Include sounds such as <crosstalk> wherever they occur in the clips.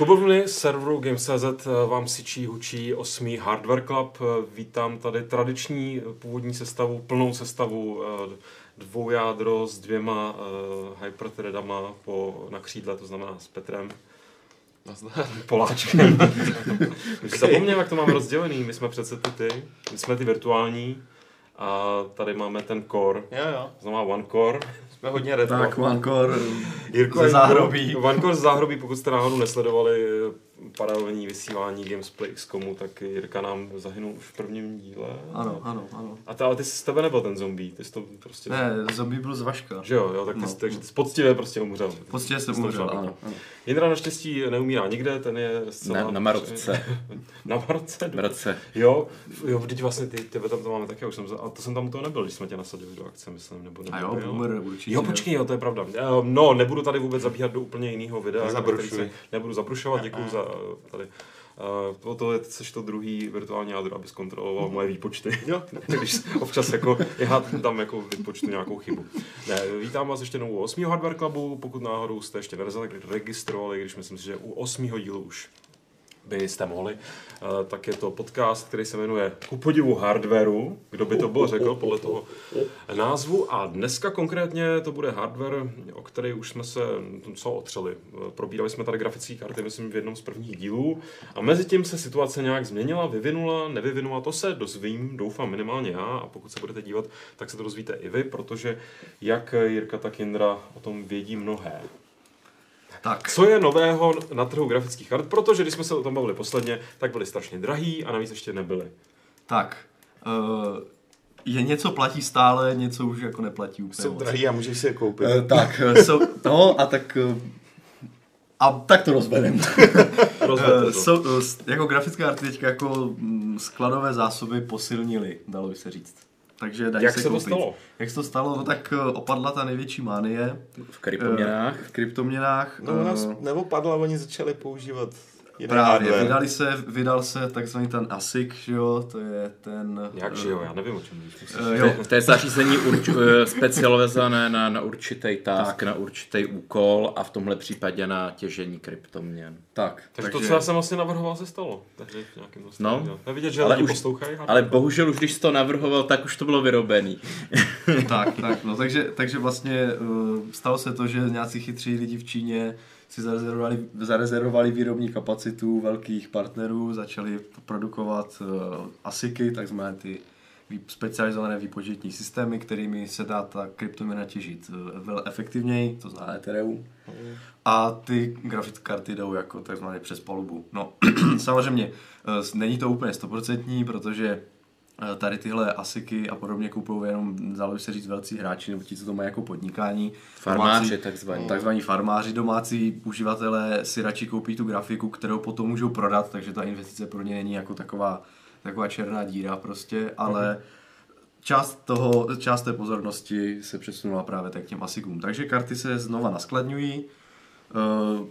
Klubovny serveru Games.cz vám sičí hučí osmý Hardware Club. Vítám tady tradiční původní sestavu, plnou sestavu eh, dvou jádro s dvěma uh, hyperthreadama po, na křídle, to znamená s Petrem. <laughs> Poláčkem. <laughs> Už zapomněl, jak to máme rozdělený. My jsme přece ty, ty, my jsme ty virtuální a tady máme ten core. Jo, jo. To znamená one core. Jsme hodně retro. Tak, OneCore Jirko ze záhrobí. OneCore z záhrobí, pokud jste náhodou nesledovali paralelní vysílání Gamesplay XCOMu, tak Jirka nám zahynul už v prvním díle. Ano, ano, ano. A ta, ale ty jsi z tebe nebyl ten zombie, ty jsi to prostě... Ne, zombie byl z Vaška. Že jo, jo, tak ty, No. jsi, takže ty jsi poctivě prostě umřel. Poctivě jsem umřel, ano, ano. Jindra naštěstí neumírá nikde, ten je zcela... Na, na Marotce. <laughs> Na Marotce? Marotce. Jo, jo, vždyť vlastně ty, tebe tam to máme taky, už jsem, a to jsem tam u toho nebyl, když jsme tě nasadili do akce, myslím, nebo A nebyl, jo, boomer určitě. Jo, počkej, jo, to je pravda. Eh, No, nebudu tady vůbec zabíhat do úplně jiného videa. Nebudu zabrušovat, děkuji za tady. Uh, to je seš to druhý virtuální jádro, aby zkontroloval moje výpočty. Jo. <laughs> Když občas jako, já tam jako vypočtu nějakou chybu. Ne, vítám vás ještě jednou u 8. Hardware Clubu, pokud náhodou jste ještě neregistrovali, když myslím si, že u 8. dílu už byste mohli, Eh, tak je to podcast, který se jmenuje Ku podivu hardwareu, kdo by to byl řekl podle toho názvu. A dneska konkrétně to bude hardware, o který už jsme se co otřeli. Eh, Probírali jsme tady grafické karty, myslím, v jednom z prvních dílů. A mezi tím se situace nějak změnila, vyvinula, nevyvinula. To se dozvím, doufám minimálně já. A pokud se budete dívat, tak se to dozvíte i vy, protože jak Jirka, tak Jindra o tom vědí mnohé. Tak, Co je nového na trhu grafických kart? Protože když jsme se o tom bavili posledně, tak byly strašně drahý a navíc ještě nebyly. tak. Uh, je něco platí stále, něco už jako neplatí úplně Jsou moc. drahý a můžeš si je koupit. Eh, tak, eh, jsou, no a tak... eh, A tak to rozvedem. <laughs> <laughs> To. jsou, eh, s- jako grafické karty teďka jako mm, skladové zásoby posilnily, dalo by se říct. Takže dají Jak se se to koupit. stalo? Jak se to stalo? No tak eh, opadla ta největší manie V kryptoměnách. eh, v kryptoměnách. No, ona eh, neopadla, oni začali používat Právě, hardware. vydali se, vydal se takzvaný ten ASIC, že jo, to je ten... Jak eh, že jo, já nevím, o čem mluvíš. eh, jo, To je zařízení urč, eh, specializované na, na určitý task, na určitý úkol a v tomhle případě na těžení kryptoměn. tak. Takže, to, co já jsem vlastně navrhoval, se stalo. Takže v nějakém vlastně No. Nevidět, že Ale už- poslouchají. Ale bohužel už když jsi to navrhoval, tak už to bylo vyrobený. tak, tak, no takže, takže vlastně uh, stalo se to, že nějací chytří lidi v Číně si zarezervovali, zarezervovali výrobní kapacitu velkých partnerů, začali produkovat uh, ASICy, takzvané ty specializované výpočetní systémy, kterými se dá ta kryptoměna těžit vel efektivněji, to znamená Ethereum. A ty grafické karty jdou jako takzvané přes palubu. No, <clears throat> samozřejmě, eh, není to úplně stoprocentní, protože eh, tady tyhle asiky a podobně kupují jenom, dalo by se říct, velcí hráči, nebo ti, co to mají jako podnikání. Farmáři Domácí- takzvaní. Takzvaní farmáři, domácí uživatelé si radši koupí tu grafiku, kterou potom můžou prodat, takže ta investice pro ně není jako taková, taková černá díra prostě, ale část, toho, část té pozornosti se přesunula právě tak k těm asigům. Takže karty se znova naskladňují eh,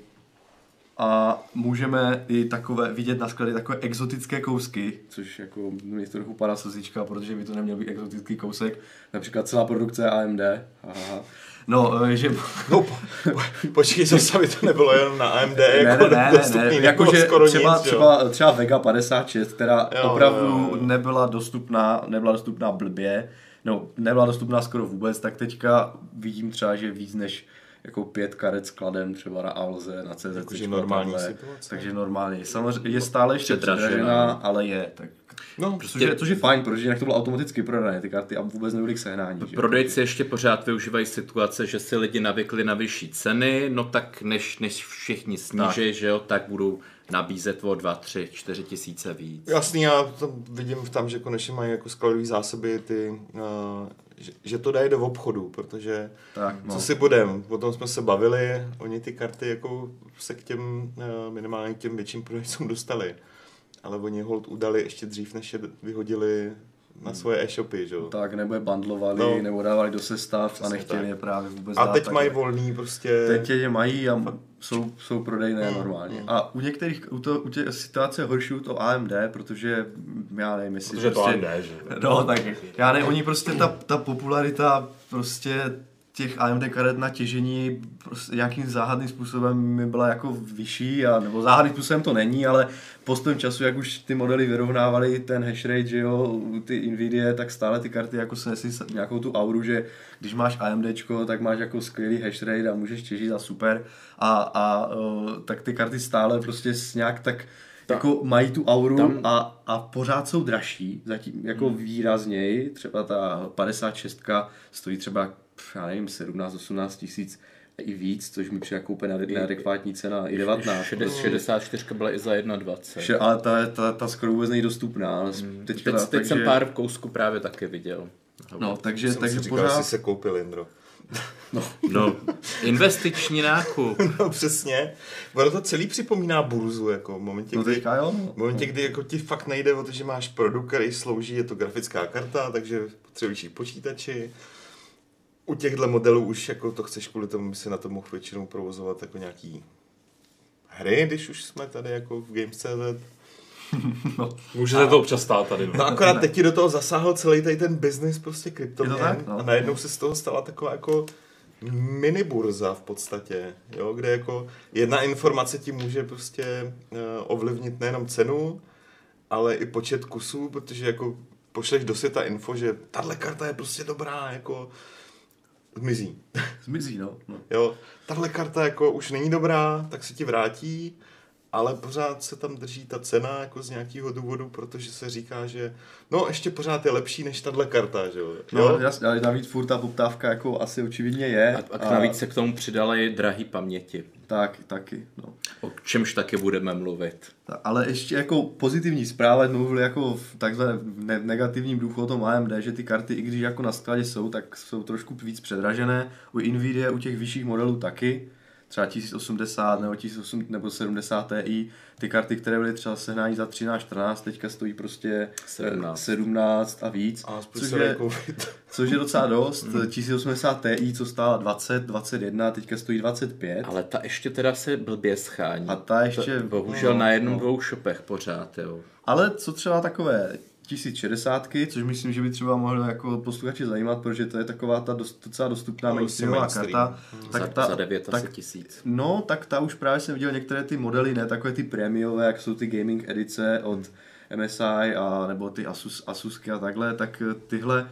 a můžeme i takové, vidět na skladě takové exotické kousky, což jako mi to trochu padá slzička, protože by to neměl být exotický kousek, například celá produkce AMD. Aha. No, eh, že... No, po, po, <laughs> počkej, zase aby to nebylo jenom na AMD, ne, jako ne, ne, dostupný, ne, nebylo jakože skoro třeba, nic, třeba, třeba Vega 56, která Jo, opravdu jo, jo. nebyla dostupná, nebyla dostupná blbě, no, nebyla dostupná skoro vůbec, tak teďka vidím třeba, že víc než jako pět karet s kladem třeba na Alze, na CZ. Jakože normální situace. Takže normálně. Samozřejmě je stále ještě Předražená. ale je. Tak. No, Což je, což je fajn, protože jinak to bylo automaticky prodané ty karty a vůbec nebyly k sehnání. že. Prodejci ještě pořád využívají situace, že si lidi navykli na vyšší ceny, no tak než, než všichni sníží, tak. že jo, tak budou nabízet o 2, 3, 4 tisíce víc. Jasný, já to vidím tam, že konečně mají jako skladové zásoby ty, uh, že, že to dají do obchodu, protože Tak, no. co si budem, o tom jsme se bavili, oni ty karty jako se k těm uh, minimálně k těm větším prodejcům dostali, ale oni hold udali ještě dřív, než je vyhodili na svoje e-shopy, že jo. Tak, nebo je bandlovali, No. nebo dávali do sestav Přesně a nechtěli tak. je právě vůbec A dát teď mají volný prostě... Teď je mají a jsou, jsou prodejné Mm, normálně. mm. A u některých, u, to, u těch situace je horší u toho AMD, protože já nevím, jestli Protože to prostě, AMD, že? No, tak já nevím, oni prostě ta, ta popularita prostě těch AMD karet na těžení prostě nějakým záhadným způsobem mi byla jako vyšší, a, nebo záhadným způsobem to není, ale postupem času, jak už ty modely vyrovnávaly ten hash rate, že jo, ty Nvidia, tak stále ty karty jako se nesí nějakou tu auru, že když máš AMD, tak máš jako skvělý hash rate a můžeš těžit a super. A, a tak ty karty stále prostě nějak tak ta, jako mají tu auru tam, a, a pořád jsou dražší, zatím jako hmm. výrazněji, třeba ta 56 stojí třeba, já nevím, 17-18 tisíc i víc, což mi přijde jako úplně neadekvátní cena, i 19. 64 byla i za 21. Ale ta, ta, ta skoro vůbec není dostupná. Hmm. Teď, teď, teď takže... jsem pár kousku právě taky viděl. No, takže, jsem takže si říkal, pořád... si se koupil, Indro. <laughs> No, no investiční nákup. <laughs> no přesně. Ono to celý připomíná burzu, jako v momentě, no, kdy, jo. v momentě, kdy jako ti fakt nejde o to, že máš produkt, který slouží, je to grafická karta, takže potřebuješ počítači. U těchto modelů už jako to chceš kvůli tomu, by si na to mohl většinou provozovat jako nějaký hry, když už jsme tady jako v Games.cz. <laughs> No. Může se to občas stát tady. No, no akorát teď ti do toho zasáhl celý tady ten business prostě kryptoměn no. a najednou se z toho stala taková jako mini burza v podstatě, jo, kde jako jedna informace ti může prostě uh, ovlivnit nejenom cenu, ale i počet kusů, protože jako pošleš do světa info, že tahle karta je prostě dobrá, jako zmizí. Zmizí, no. no. Jo, tahle karta jako už není dobrá, tak se ti vrátí ale pořád se tam drží ta cena jako z nějakého důvodu, protože se říká, že no ještě pořád je lepší než tahle karta, že jo? No jasně, ale navíc furt ta poptávka jako asi očividně je. A, a navíc se k tomu přidaly drahý paměti. Tak, taky, no. O čemž taky budeme mluvit. Ta, ale ještě jako pozitivní zpráva, jsme mluvili jako v takzvaném ne- negativním duchu o tom AMD, že ty karty, i když jako na skladě jsou, tak jsou trošku víc předražené. U Nvidia, u těch vyšších modelů taky třeba 1080 nebo 1080 nebo 70 Ti, ty karty, které byly třeba sehnání za 13, 14, teďka stojí prostě 17, 17 a víc. A což, je, <laughs> což je docela dost. 1080 hmm. Ti, co stála 20, 21, teďka stojí 25. Ale ta ještě teda se blbě schání. A ta ještě... To, bohužel no, na jednom no. dvou shopech pořád, jo. Ale co třeba takové 1060, což myslím, že by třeba mohlo jako posluchači zajímat, protože to je taková ta dost, docela dostupná no, mainstreamová karta. Hmm. Tak za, ta, za 9 tak, tisíc. No, tak ta už právě jsem viděl některé ty modely, ne takové ty prémiové, jak jsou ty gaming edice od MSI a nebo ty Asus, Asusky a takhle, tak tyhle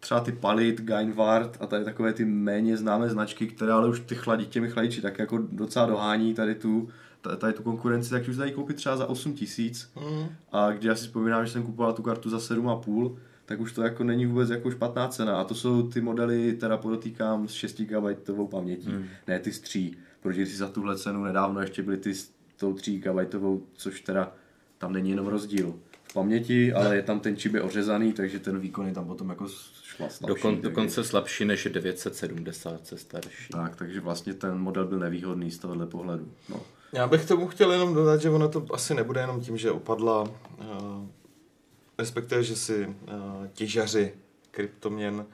třeba ty Palit, Gainward a tady takové ty méně známé značky, které ale už ty chladí, těmi chladiči tak jako docela dohání tady tu tady tu konkurenci, tak už dají koupit třeba za 8 tisíc. Mm. A když já si vzpomínám, že jsem kupoval tu kartu za 7,5, tak už to jako není vůbec jako špatná cena. A to jsou ty modely, teda podotýkám, s 6 GB pamětí, mm. ne ty s 3. Protože si za tuhle cenu nedávno ještě byly ty s tou 3 GB, což teda tam není jenom rozdíl v paměti, ale je tam ten čip je ořezaný, takže ten výkon je tam potom jako slabší. Dokon, takže... Dokonce slabší než 970 se starší. Tak, takže vlastně ten model byl nevýhodný z tohohle pohledu. No. Já bych tomu chtěl jenom dodat, že ono to asi nebude jenom tím, že upadla, uh, respektive, že si uh, těžaři kryptoměn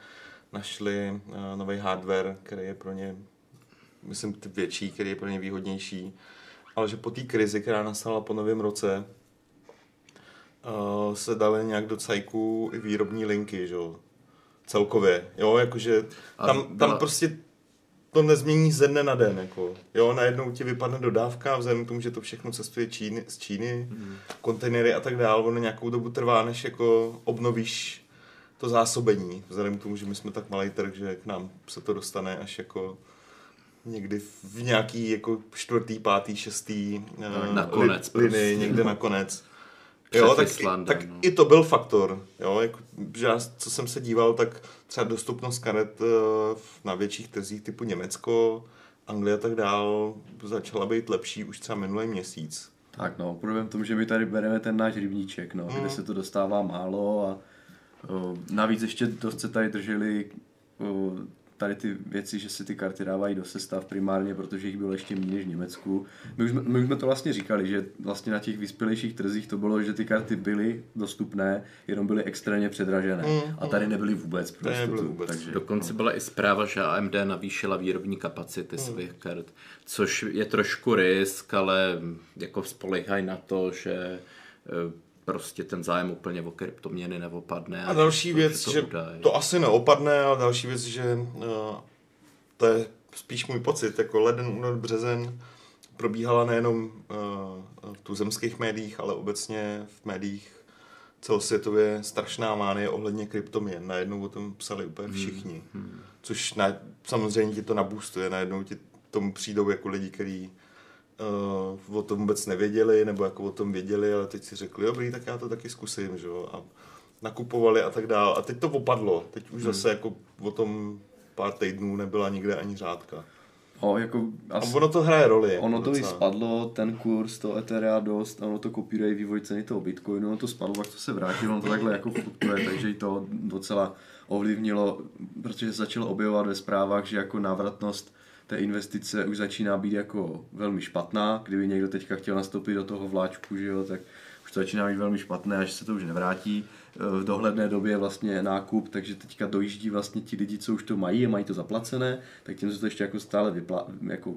našli uh, nový hardware, který je pro ně, myslím, ty větší, který je pro ně výhodnější, ale že po té krizi, která nastala po novém roce, uh, se dali nějak do cajku i výrobní linky, že jo, celkově, jo, jakože tam, tam prostě to nezmění ze dne na den. Jako. Jo, najednou ti vypadne dodávka, vzhledem k tomu, že to všechno cestuje Číny, z Číny, mm. kontejnery a tak dále, ono nějakou dobu trvá, než jako obnovíš to zásobení, vzhledem k tomu, že my jsme tak malý trh, že k nám se to dostane až jako někdy v nějaký jako čtvrtý, pátý, šestý uh, nakonec, li, linii, někde nakonec. Jo, tak, Islandem, tak no. i to byl faktor. Jo, jako, že já, co jsem se díval, tak třeba dostupnost karet uh, na větších trzích typu Německo, Anglie a tak dál začala být lepší už třeba minulý měsíc. Tak no, problém tomu, že my tady bereme ten náš rybníček, no, hmm. kde se to dostává málo a uh, navíc ještě to se tady drželi uh, tady ty věci, že se ty karty dávají do sestav primárně, protože jich bylo ještě méně než v Německu. My už, jsme, my už jsme to vlastně říkali, že vlastně na těch vyspělejších trzích to bylo, že ty karty byly dostupné, jenom byly extrémně předražené. Mm, a tady nebyly vůbec. Prostě nebyly vůbec. Takže, Dokonce no. byla i zpráva, že AMD navýšila výrobní kapacity mm. svých kart, což je trošku risk, ale jako spolehají na to, že eh, prostě ten zájem úplně o kryptoměny neopadne. A další věc, to, že to, že to asi neopadne, ale další věc, že uh, to je spíš můj pocit, jako leden, únor, březen probíhala nejenom uh, v tuzemských médiích, ale obecně v médiích celosvětově strašná mánie ohledně kryptoměn. Najednou o tom psali úplně všichni. Hmm. Což na, samozřejmě ti to nabůstuje. Najednou ti tomu přijdou jako lidi, kteří uh, o tom vůbec nevěděli, nebo jako o tom věděli, ale teď si řekli, dobrý, tak já to taky zkusím, že jo. A nakupovali a tak dále. A teď to opadlo. Teď už hmm. zase jako o tom pár týdnů nebyla nikde ani řádka. No, jako asi, a ono to hraje roli. Ono to docela. i spadlo, ten kurz, to Etherea dost, ono to kopíruje vývoj ceny toho Bitcoinu, ono to spadlo, pak to se vrátilo, ono to takhle jako fluktuuje, takže i to docela ovlivnilo, protože se začalo objevovat ve zprávách, že jako návratnost té investice už začíná být jako velmi špatná. Kdyby někdo teďka chtěl nastoupit do toho vláčku, že jo, tak už to začíná být velmi špatné, až se to už nevrátí. Eh, v dohledné době vlastně nákup, takže teďka dojíždí vlastně ti lidi, co už to mají a mají to zaplacené, tak tím se to ještě jako stále vyplá, jako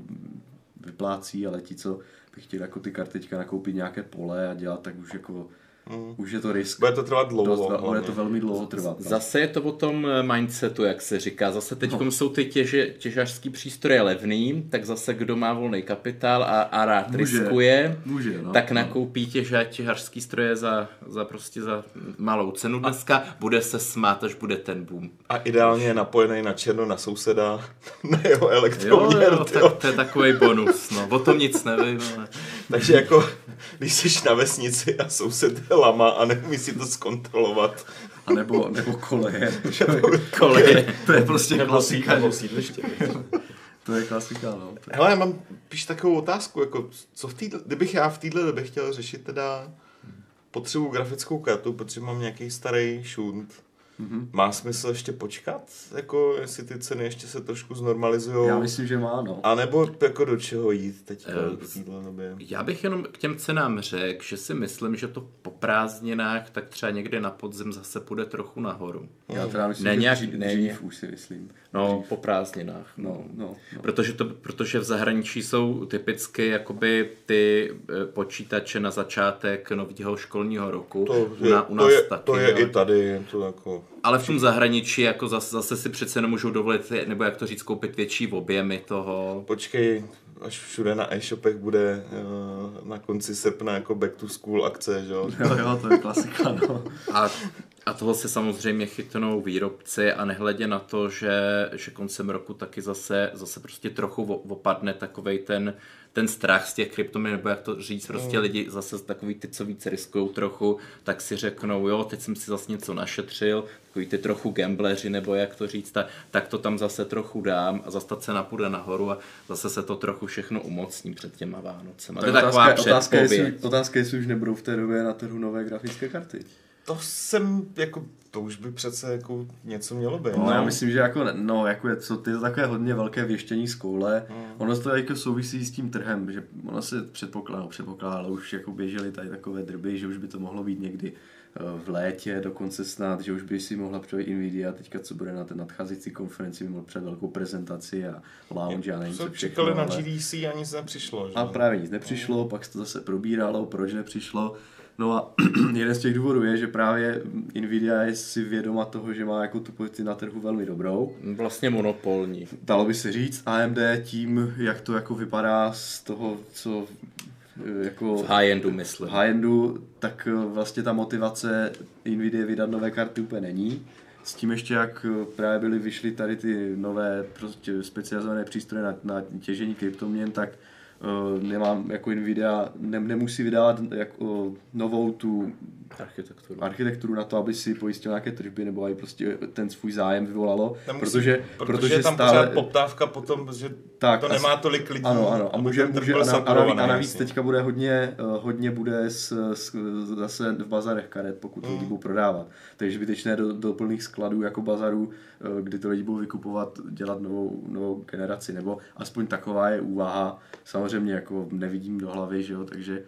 vyplácí, ale ti, co by chtěli jako ty karty teďka nakoupit nějaké pole a dělat, tak už jako Mm. Už je to risk. Bude to trvat dlouho. Dost, bude to velmi dlouho trvat. No. Zase je to o tom eh, mindsetu, jak se říká. Zase teď no. jsou ty těže, těžařský přístroje levný, tak zase kdo má volný kapitál a, a rád může, riskuje, může, no, tak nakoupí těža, těžařský stroje za, za prostě za malou cenu dneska. A bude se smát, až bude ten boom. A ideálně je napojený na černo na souseda, <laughs> na jeho elektroměr. Jo, jo, tak to je takový bonus. No. O tom nic nevím. Ale... Takže jako, když jsi na vesnici a soused je lama a neumí si to zkontrolovat. A nebo, nebo koleje. <laughs> koleje. To je prostě nebo klasika. Nebo sídliště. To je klasika, no. Hele, já mám píš takovou otázku, jako, co v týdle, kdybych já v této době chtěl řešit teda potřebu grafickou kartu, protože mám nějaký starý šunt, Mm-hmm. Má smysl ještě počkat, jako jestli ty ceny ještě se trošku znormalizují? Já myslím, že má, no. A nebo jako do čeho jít teď uh, v této době? Já bych jenom k těm cenám řekl, že si myslím, že to po prázdninách tak třeba někde na podzem zase půjde trochu nahoru. Já teda myslím, ne, že nějak, dřív, ne, dřív už si myslím. No, dřív. po prázdninách. No, no, no, no. Protože, to, protože v zahraničí jsou typicky jakoby ty eh, počítače na začátek nového školního roku. To je, u nás to je, taky, to je i tady. To jako... Ale v tom zahraničí jako zase, zase si přece nemůžou dovolit, nebo jak to říct, koupit větší objemy toho. Počkej, až všude na e-shopech bude uh, na konci srpna jako back to school akce, že jo? Jo, jo, to je klasika, no. A, a toho se samozřejmě chytnou výrobci a nehledě na to, že, že koncem roku taky zase, zase prostě trochu opadne takovej ten ten strach z těch kryptoměn, nebo jak to říct, prostě mm. lidi zase takový ty, co více riskují trochu, tak si řeknou, jo, teď jsem si zase něco našetřil, takový ty trochu gambleři, nebo jak to říct, tak, tak to tam zase trochu dám a zase ta cena půjde nahoru a zase se to trochu všechno umocní před těma Vánocema. Tak to je taková otázka, jestli, otázka, jestli už nebudou v té době na trhu nové grafické karty to jsem, jako, to už by přece jako něco mělo být. No, no. já myslím, že jako, no, jako je, co, ty je takové hodně velké věštění z koule. Hmm. Ono to jako souvisí s tím trhem, že ono se předpokládalo, předpokládalo, už jako běžely tady takové drby, že už by to mohlo být někdy eh, v létě, dokonce snad, že už by si mohla přijít Nvidia, teďka co bude na té nadcházející konferenci, by mohl před velkou prezentaci a lounge a nevím co všechno. Čekali na GDC a nic nepřišlo. Že? A právě nic nepřišlo, pak se to zase probíralo, proč nepřišlo. No a <clears throat> jeden z těch důvodů je, že právě Nvidia je si vědoma toho, že má jako tu pozici na trhu velmi dobrou. Vlastně monopolní. Dalo by se říct, AMD tím, jak to jako vypadá z toho, co eh, jako v high-endu myslím. V high-endu, tak eh, vlastně ta motivace Nvidia vydat nové karty úplně není. S tím ještě, jak eh, právě byly vyšly tady ty nové prostě specializované přístroje na, na těžení kryptoměn, tak nemám jako Nvidia, ne, nemusí vydávat jako novou tu architekturu. architekturu na to, aby si pojistil nějaké tržby nebo aby prostě ten svůj zájem vyvolalo. Nemusí, protože, protože, protože tam stále... poptávka potom, že tak, to nemá tolik lidí. Ano, ano. A, může, může, a, a, navíc, a navíc teďka bude hodně, uh, hodně bude s, s, zase v bazarech karet, pokud hmm. lidi budou prodávat. Takže zbytečné do, do plných skladů jako bazarů, kdy to lidi budou vykupovat, dělat novou, novou generaci. Nebo aspoň taková je úvaha. Samozřejmě jako nevidím do hlavy, že jo, takže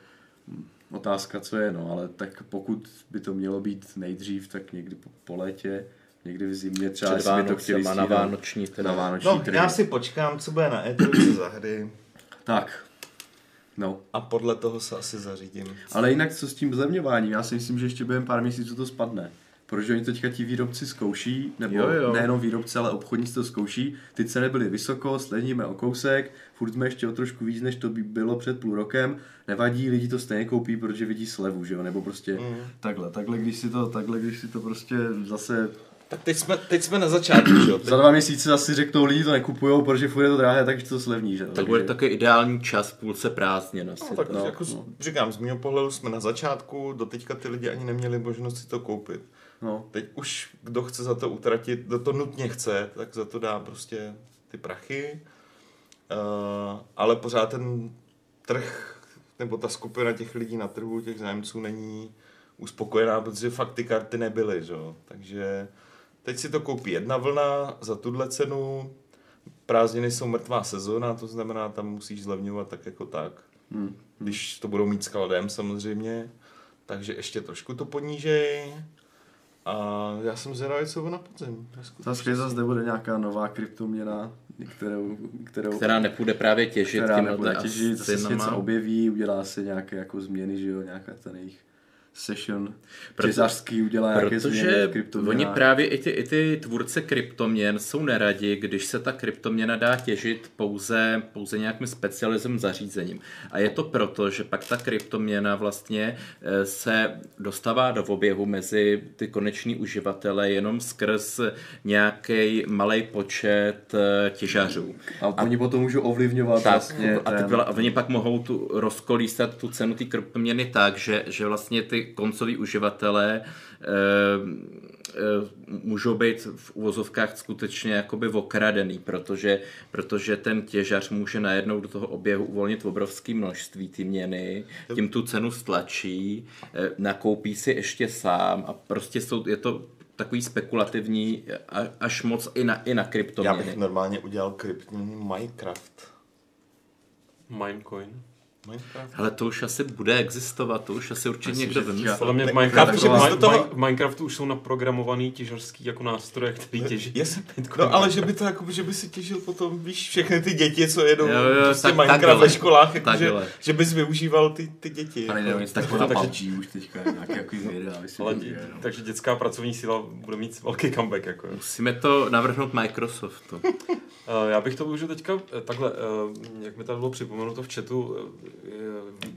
hm, otázka, co je, no, ale tak pokud by to mělo být nejdřív, tak někdy po, po létě, někdy v zimě třeba, Před by to chtěli na vánoční, teda. na vánoční no, já si počkám, co bude na E3 za hry. Tak, No. A podle toho se asi zařídím. Ale jinak co s tím zlevňováním? Já si myslím, že ještě během pár měsíců to spadne. Protože oni teďka ti výrobci zkouší, nebo Jo, jo. nejenom výrobci, ale obchodníci to zkouší, ty ceny byly vysoko, sledíme o kousek, furt jsme ještě o trošku víc, než to by bylo před půl rokem, nevadí, lidi to stejně koupí, protože vidí slevu, že jo, nebo prostě Mm. takhle, takhle když si to, takhle když si to prostě zase Tak teď jsme, teď jsme na začátku, že jo? Za dva měsíce zase řeknou, lidi to nekupujou, protože furt je to drahé, takže to slevní, že jo. Tak bude takový ideální čas půlce prázdnin asi. no, tak no, jako no. říkám, z mého pohledu jsme na začátku, doteďka ty lidi ani neměli možnost si to koupit. No, Teď už kdo chce za to utratit, kdo to nutně chce, tak za to dá prostě ty prachy. Uh, ale pořád ten trh, nebo ta skupina těch lidí na trhu, těch zájemců není uspokojená, protože fakt ty karty nebyly, že? jo. Takže teď si to koupí jedna vlna za tuhle cenu, prázdniny jsou mrtvá sezóna, to znamená, tam musíš zlevňovat tak jako tak. hm. Když to budou mít s kladem samozřejmě, takže ještě trošku to ponížej. A já jsem zvědavý, co bude na podzim. Zase zase nebude nějaká nová kryptoměna, kterou, kterou Která nepůjde právě těžit která nebude těžit, zase se něco objeví, udělá se nějaké jako změny, že jo, nějaká ten jejich session Proto- těžařský udělá nějaké Protože oni právě i ty, i ty tvůrce kryptoměn jsou neradi, když se ta kryptoměna dá těžit pouze, pouze nějakým specializovaným zařízením. A je to proto, že pak ta kryptoměna vlastně eh, se dostává do oběhu mezi ty koneční uživatele jenom skrz nějaký malý počet eh, těžařů. A oni potom můžou ovlivňovat Tak, vlastně a, ty, ten, a oni pak mohou tu rozkolísat tu cenu té kryptoměny tak, že, že vlastně ty koncoví uživatelé e, e, můžou být v uvozovkách skutečně jakoby okradený, protože, protože ten těžař může najednou do toho oběhu uvolnit obrovské množství ty měny, tím tu cenu stlačí, e, nakoupí si ještě sám a prostě jsou, je to takový spekulativní a- až moc i na, i na Já kryptoměny. bych normálně udělal kryptní Minecraft. Minecoin. Minecraft? Ale to už asi bude existovat, to už asi určitě Myslím, někdo vymyslel. Podle mě v Ne, Minecraftu, do toho- v Minecraftu už jsou naprogramovaný těžařský jako nástroje, který těží. Jestli, <laughs> Bitcoin. no ale že by to jako, že by si těžil potom, víš, všechny ty děti, co jedou Jo, jo, prostě tak Minecraft takhle. ve školách, jako že, že bys využíval ty, ty děti. A nejde nic jako. takového na takže- PUBG už teďka, nějaký jako videa, Ale, no. takže dětská pracovní síla bude mít velký comeback. Jako. Musíme to navrhnout Microsoftu. Eh, Já bych to využil teďka eh, takhle, eh, jak mi tady bylo připomenuto v chatu,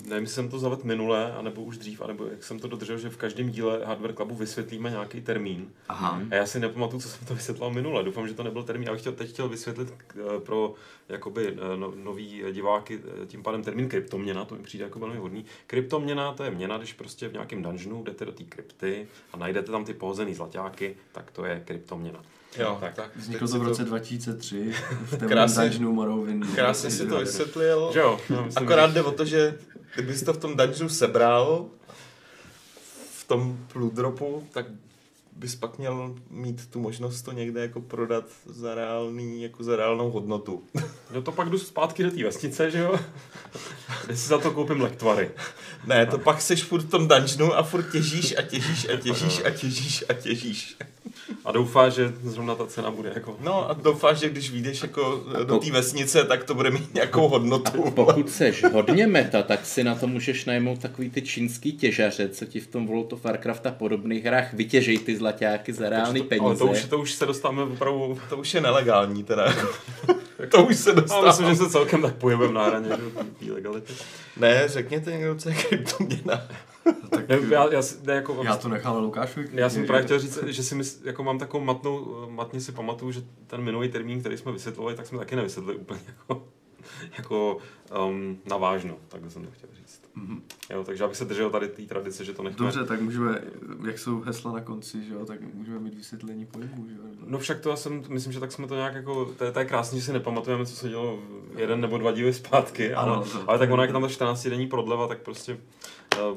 nevím, jestli jsem to zavedl minule, anebo už dřív, anebo jak jsem to dodržel, že v každém díle Hardware Clubu vysvětlíme nějaký termín. Aha. A já si nepamatuju, co jsem to vysvětlil minule. Doufám, že to nebyl termín. Já bych chtěl, teď chtěl vysvětlit eh, pro jakoby eh, no, nový diváky eh, tím pádem termín kryptoměna, to mi přijde jako velmi hodný. Kryptoměna to je měna, když prostě v nějakém dungeonu jdete do té krypty a najdete tam ty pohozený zlaťáky, tak to je kryptoměna. Jo, Tak. tak. Vzniklo to v roce 2003 v <laughs> tom Krásně. dungeonu Morrowind. Krásně si to vysvětlil. Že jo? Myslím, Akorát jde o to, že kdybys to v tom dungeonu sebral, v tom blue dropu, tak bys pak měl mít tu možnost to někde jako prodat za reálný, jako za reálnou hodnotu. No to pak jdu zpátky do té vesnice, že jo? Kde si za to koupím lektvary. Ne, to pak seš furt v tom dungeonu a furt těžíš a těžíš a těžíš a těžíš a těžíš. A doufá, že zrovna ta cena bude jako... No a doufáš, že když vyjdeš jako do té vesnice, tak to bude mít nějakou hodnotu. Pokud seš hodně meta, tak si na to můžeš najmout takový ty čínský těžaře, co ti v tom World of Warcraft a podobných hrách vytěžej ty zlaťáky za reálný Ale peníze. to už, to už se dostáváme opravdu... To už je nelegální teda. <laughs> to už se Já dostává. myslím, že se celkem tak pohybujeme na hraně že jo, té- té legality. Ne, řekněte někdo, co je kryptoměna. <laughs> Ne, já, já, si- ne, jako, Já to nechám na Lukášovi. Já jsem právě chtěl říct, že si mysl, jako mám takovou matnou, matně si pamatuju, že ten minulý termín, který jsme vysvětlovali, tak jsme taky nevysvětlili úplně <laughs> jako, jako um, navážno, tak jsem to chtěl říct. Mhm. Jo, takže já bych se držel tady té tradice, že to necháme. Dobře, tak můžeme, jak jsou hesla na konci, že jo, tak můžeme mít vysvětlení pojmu, že jo. No však to já jsem, myslím, že tak jsme to nějak jako, to je, to je krásný, že si nepamatujeme, co se dělo jeden nebo dva díly zpátky, Ano, ale, to- ale tak ono, jak tam ta 14 denní prodleva, tak prostě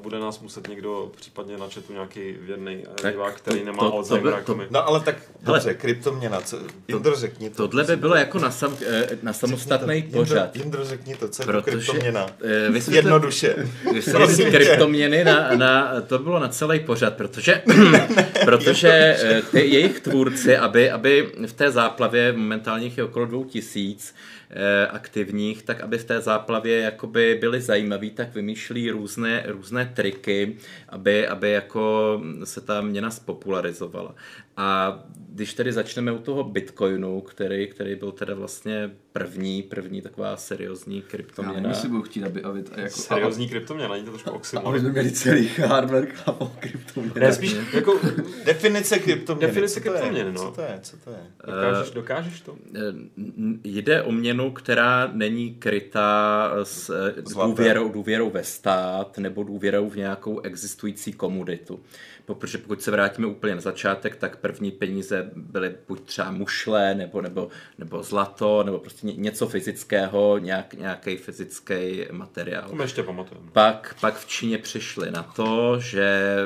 bude nás muset někdo případně na chatu nějaký věrný divák, který to- nemá to- to by- to-. No ale tak, Hele. dobře, kryptoměna, co? Jindro, řekni to. Tohle by bylo jako na, sam, eh, na samostatný Jindro, pořad. Jindro, řekni to, co je to Protože kryptoměna. eh, vysvětli- Jednoduše. Vysvětlit kryptoměny na, na, to bylo na celý pořad, protože, <laughs> protože eh, ty jejich tvůrci, aby, aby v té záplavě, momentálně jich je okolo dvou tisíc, eh, aktivních, tak aby v té záplavě jakoby byli zajímaví, tak vymýšlí různé, různé triky, aby, aby jako se ta měna spopularizovala. A když tedy začneme u toho Bitcoinu, který, který byl teda vlastně první, první taková seriózní kryptoměna. Já nevím, jestli budu chtít, aby, aby jako, seriózní kryptoměna, není to trošku oxymoron. Aby jsme měli celý hardware o kryptoměně. Ne, spíš jako definice kryptoměny. Definice kryptoměny, no. Co to je, co to je? Dokážeš, dokážeš to? Eh, jde o měnu, která není krytá s eh, důvěrou, důvěrou ve stát nebo důvěrou v nějakou existující komunitu protože pokud se vrátíme úplně na začátek, tak první peníze byly buď třeba mušle, nebo, nebo, nebo zlato, nebo prostě něco fyzického, nějak, nějaký fyzický materiál. To ještě pamatujeme. Pak, pak v Číně přišli na to, že,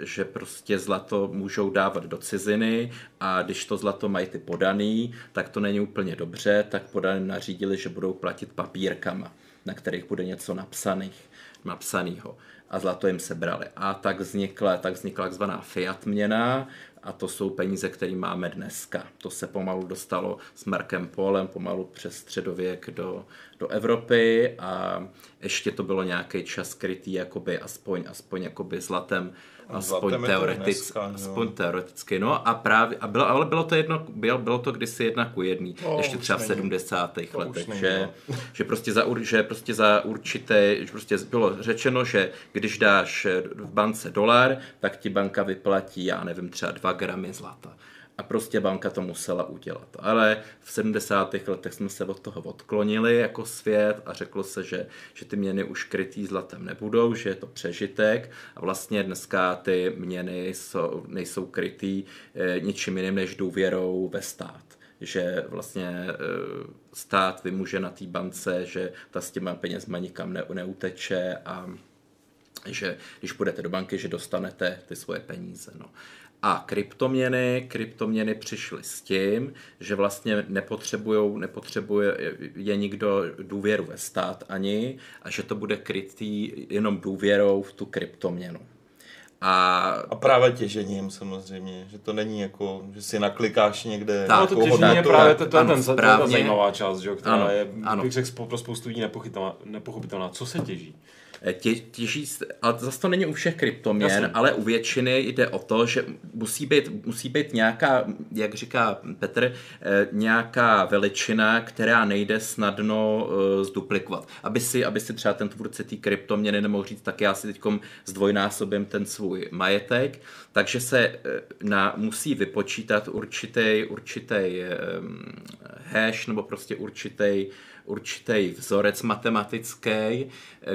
že prostě zlato můžou dávat do ciziny a když to zlato mají ty podaný, tak to není úplně dobře, tak podaný nařídili, že budou platit papírkama, na kterých bude něco napsaných, napsanýho a zlato jim sebrali. A tak vznikla, tak vznikla takzvaná fiat měna a to jsou peníze, které máme dneska. To se pomalu dostalo s Markem Polem pomalu přes středověk do, do Evropy a ještě to bylo nějaký čas krytý jakoby aspoň, aspoň jakoby zlatem aspoň, teoretic, dneska, aspoň teoreticky, no a právě, a bylo, ale bylo to jedno, bylo, bylo to kdysi jedna ku jedný, no, ještě třeba v 70. To letech, není, že, no. <laughs> že, prostě za, že prostě za určité, že prostě bylo řečeno, že když dáš v bance dolar, tak ti banka vyplatí, já nevím, třeba 2 gramy zlata a prostě banka to musela udělat. Ale v 70. letech jsme se od toho odklonili jako svět a řeklo se, že, že ty měny už krytý zlatem nebudou, že je to přežitek a vlastně dneska ty měny jsou, nejsou krytý e, ničím jiným než důvěrou ve stát že vlastně e, stát vymůže na té bance, že ta s těma penězma nikam ne, neuteče a že když půjdete do banky, že dostanete ty svoje peníze. No. A kryptoměny, kryptoměny přišly s tím, že vlastně nepotřebujou, nepotřebuje je nikdo důvěru ve stát ani a že to bude krytý jenom důvěrou v tu kryptoměnu. A, a právě těžením samozřejmě, že to není jako, že si naklikáš někde. Tak, no to těžení je právě to, to, ano, ten, správně, to je ta zajímavá část, že, která ano, je, ano. bych řekl, pro spoustu lidí nepochopitelná. Co se těží? Tě, těží, ale zase to není u všech kryptoměn, Jasně. ale u většiny jde o to, že musí být, musí být nějaká, jak říká Petr, eh, nějaká veličina, která nejde snadno uh, zduplikovat. Aby si, aby si třeba ten tvůrce té kryptoměny nemohl říct, tak já si teď zdvojnásobím ten svůj majetek, takže se eh, na, musí vypočítat určitý, určitý hash nebo prostě určitý určitý vzorec matematický,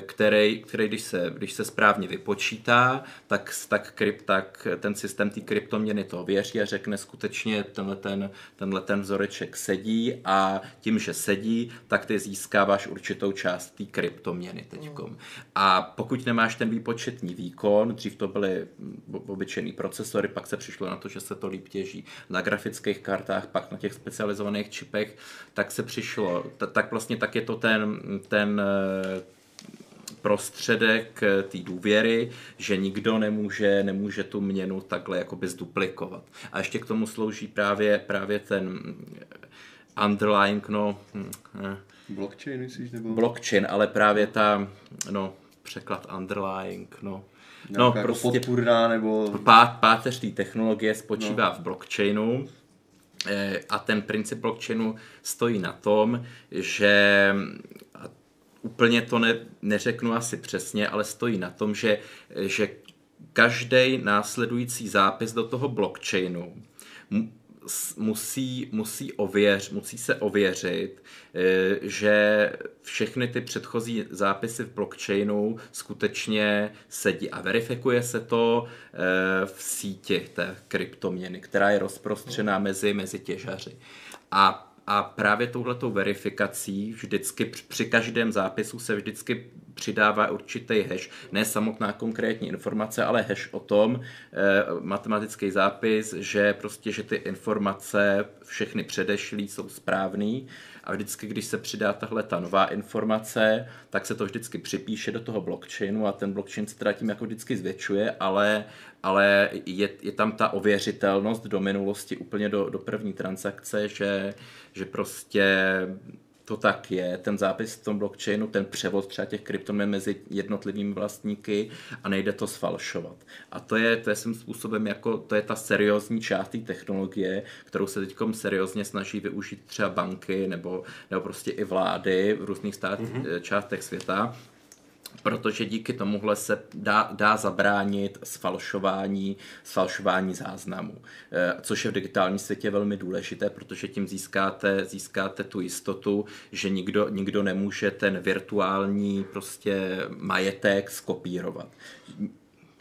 který, který když, se, když se správně vypočítá, tak, tak, krypt, tak ten systém té kryptoměny to věří a řekne skutečně tenhle ten, tenhle ten vzoreček sedí a tím, že sedí, tak ty získáváš určitou část té kryptoměny teďkom. A pokud nemáš ten výpočetní výkon, dřív to byly obyčejný procesory, pak se přišlo na to, že se to líp těží na grafických kartách, pak na těch specializovaných čipech, tak se přišlo, tak vlastně tak je to ten, ten eh, prostředek eh, té důvěry, že nikdo nemůže, nemůže tu měnu takhle jakoby zduplikovat. A ještě k tomu slouží právě, právě ten eh, underlying, no... Hm, blockchain, myslíš? Nebo? Blockchain, ale právě ta, no, překlad underlying, no, no, jako prostě podpůrná nebo... Pá, páteř té technologie spočívá no. v blockchainu a ten princip blockchainu stojí na tom, že úplně to ne, neřeknu asi přesně, ale stojí na tom, že, že každý následující zápis do toho blockchainu musí, musí, ověř, musí se ověřit, eh, že všechny ty předchozí zápisy v blockchainu skutečně sedí a verifikuje se to eh, v síti té kryptoměny, která je rozprostřená mezi, mezi těžaři. A a právě touhletou verifikací vždycky při každém zápisu se vždycky přidává určitý hash, ne samotná konkrétní informace, ale hash o tom, eh, matematický zápis, že prostě, že ty informace všechny předešlý jsou správný a vždycky, když se přidá tahle ta nová informace, tak se to vždycky připíše do toho blockchainu a ten blockchain se teda tím jako vždycky zvětšuje, ale, ale je, je tam ta ověřitelnost do minulosti úplně do, do první transakce, že, že prostě to tak je, ten zápis v tom blockchainu, ten převod třeba těch kryptoměn mezi jednotlivými vlastníky a nejde to sfalšovat. A to je, to je svým způsobem jako, to je ta seriózní část té technologie, kterou se teď seriózně snaží využít třeba banky nebo, nebo prostě i vlády v různých stát, mm-hmm. částech světa, protože díky tomuhle se dá, dá zabránit sfalšování, sfalšování záznamů, eh, což je v digitálním světě velmi důležité, protože tím získáte, získáte tu jistotu, že nikdo, nikdo nemůže ten virtuální prostě majetek skopírovat.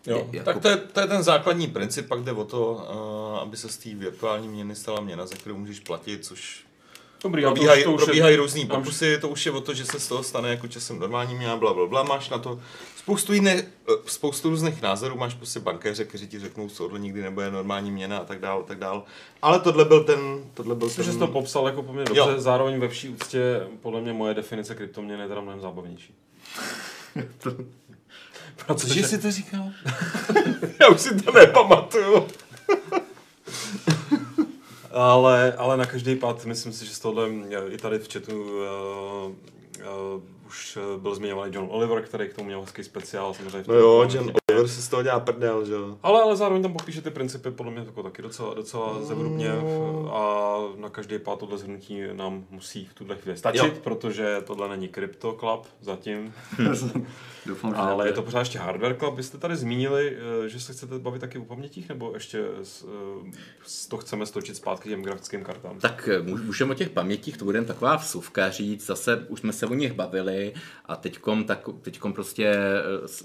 Jo, jako... tak to je, to je ten základní princip, pak jde o to, uh, aby se z té virtuální měny stala měna, za kterou můžeš platit, což Dobrý, probíhají, to už, to už probíhají je... různý pokusy, to už je o to, že se z toho stane jako časem normální měna, bla, bla, bla, máš na to spoustu, jiné, eh, spoustu různých názorů, máš prostě bankéře, kteří ti řeknou, co tohle nikdy nebude normální měna a tak dál, tak dál. Ale tohle byl ten, tohle byl Myslím, ten... že jsi to popsal jako poměrně dobře, jo. zároveň ve vší úctě, podle mě moje definice kryptoměny je teda mnohem zábavnější. <laughs> Protože... Cože jsi to říkal? <laughs> Já už si to nepamatuju. <laughs> ale, ale na každý pád myslím si, že z tohle i tady v chatu uh, uh, už byl zmiňovaný John Oliver, který k tomu měl hezký speciál. Samozřejmě no jo, John Oliver si z toho dělá prdel, že jo. Ale, ale zároveň tam popíše ty principy, podle mě jako taky docela, docela mm. zevrubně a na každý pád tohle zhrnutí nám musí v tuhle chvíli stačit, jo. protože tohle není Crypto Club zatím. <laughs> Doufám, Ale je to pořád ještě Hardware Club. Vy jste tady zmínili, eh, že se chcete bavit taky o pamětích, nebo ještě eh, to chceme stočit zpátky těm grafickým kartám? Tak eh, můžeme o těch pamětích, to budeme taková vsuvka říct. Zase už jsme se o nich bavili a teďkom, tak, teďkom prostě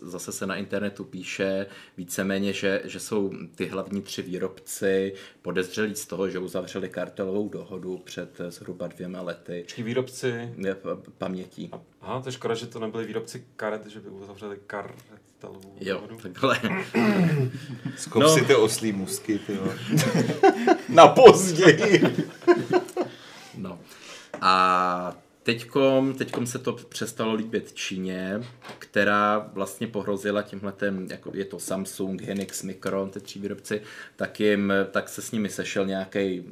zase se na internetu píše víceméně, že, že jsou ty hlavní tři výrobci podezřelí z toho, že uzavřeli kartelovou dohodu před zhruba dvěma lety. Čí výrobci? Pamětí. Aha, to je škoda, že to nebyli výrobci karet, že by uzavřeli kartelovou Jo, dohodu. takhle. Skop <coughs> no. si ty oslí musky, ty <laughs> Na později. no. A Teďkom, teďkom se to přestalo líbit Číně, která vlastně pohrozila tímhletem, jako je to Samsung, Hynix, Micron, ty tři výrobci, tak, jim, tak se s nimi sešel nějaký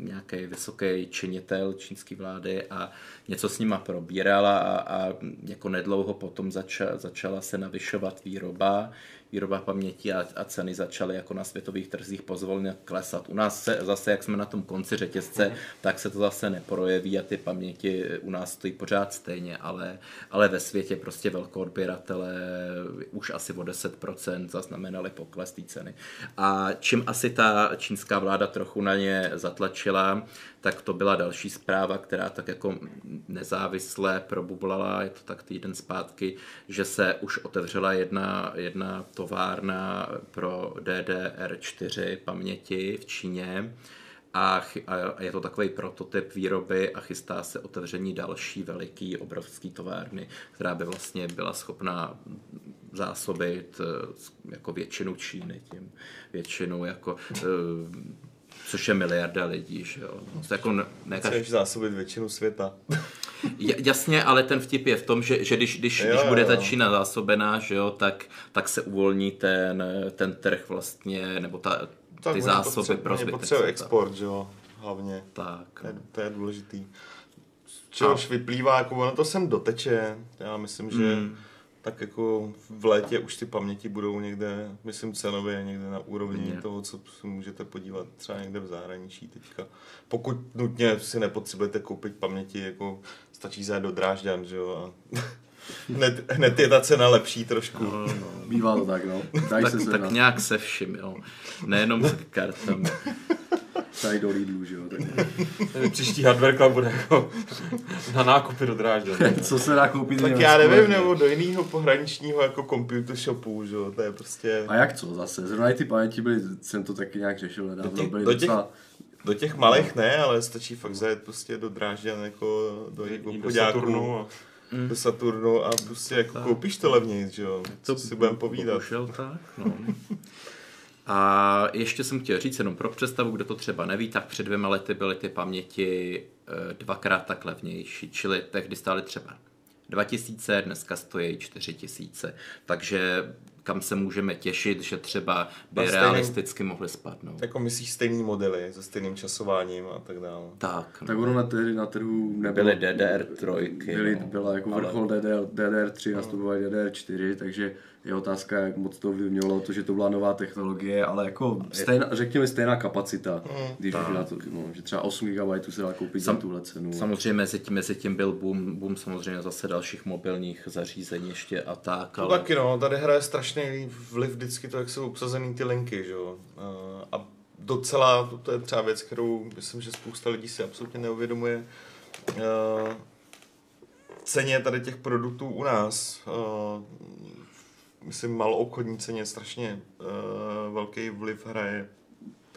vysoký činitel čínské vlády a něco s nima probírala a, a jako nedlouho potom zača, začala se navyšovat výroba výroba paměti a, a ceny začaly jako na světových trzích pozvolně klesat. U nás se, zase, jak jsme na tom konci řetězce, mm. tak se to zase neprojeví a ty paměti u nás stojí pořád stejně, ale, ale ve světě prostě velkoodběratele už asi o 10% zaznamenali pokles té ceny. A čím asi ta čínská vláda trochu na ně zatlačila, tak to byla další zpráva, která tak jako nezávisle probublala, je to tak týden zpátky, že se už otevřela jedna, jedna továrna pro DDR4 paměti v Číně. A, a je to takový prototyp výroby a chystá se otevření další veliký, obrovský továrny, která by vlastně byla schopná zásobit eh, jako většinu Číny, tím většinu jako eh, což je miliarda lidí, že jo. No, to jako ne, Chceš zásobit většinu světa. Jasně, ale ten vtip je v tom, že, že když, když, jo, když bude ta Čína zásobená, že jo, tak, tak se uvolní ten, ten trh vlastně, nebo ta, tak ty zásoby pro zbytek potřebuje export, že jo, hlavně. Tak. To je, to je důležitý. Čehož vyplývá, jako ono to sem doteče. Já myslím, že mm tak jako v létě už ty paměti budou někde, myslím cenově, někde na úrovni Hodně. toho, co si můžete podívat třeba někde v zahraničí teďka. Pokud nutně si nepotřebujete koupit paměti, jako stačí zajet do Drážďan, že jo, a <laughs> hned, hned je ta cena lepší trošku. No, no. Bývá to tak, no. Tak, se tak nějak se vším, jo. Nejenom s kartami <laughs> tady do Lidlu, že jo. Tak... <laughs> příští hardware club bude jako na nákupy do drážďa. <laughs> Co se dá koupit? Tak já nevím, nebo do jiného pohraničního jako computer shopu, že jo, to je prostě... A jak co zase? Zrovna ty paměti byly, jsem to taky nějak řešil nedávno, do těch, byly do těch, docela... Do těch malých ne, ale stačí fakt zajet prostě do Drážďan jako do do Saturnu. A... Mm. do Saturnu a prostě jako tak. koupíš to levněji, že jo? To si budeme povídat. tak, no. <laughs> A ještě jsem chtěl říct jenom pro představu, kdo to třeba neví, tak před dvěma lety byly ty paměti eh, dvakrát tak levnější, čili tehdy stály třeba 2000, dneska stojí 4000. Takže kam se můžeme těšit, že třeba by Na stejným- realisticky mohly spadnout. Jako myslíš stejný modely se stejným časováním a tak dále. Tak, no. Tak ono na, tehdy na trhu nebylo. byly DDR3. Byly, no. byla jako Ale- vrchol DDR, DDR3, nastupovaly DDR4, takže je otázka, jak moc to ovlivnilo to, že to byla nová technologie, ale jako stejná, řekněme stejná kapacita, když už na to, no, že třeba 8 GB se dá koupit za Sam- tuhle cenu. Samozřejmě mezi tím, mezi tím byl boom, boom samozřejmě zase dalších mobilních zařízení ještě a tak, To ale taky no, tady hraje strašný vliv vždycky to, jak jsou obsazený ty linky, že jo. Eh, A docela, to, to je třeba věc, kterou myslím, že spousta lidí si absolutně neuvědomuje. Eh, ceně tady těch produktů u nás, eh, myslím, malou obchodní ceně strašně eh, velký vliv hraje,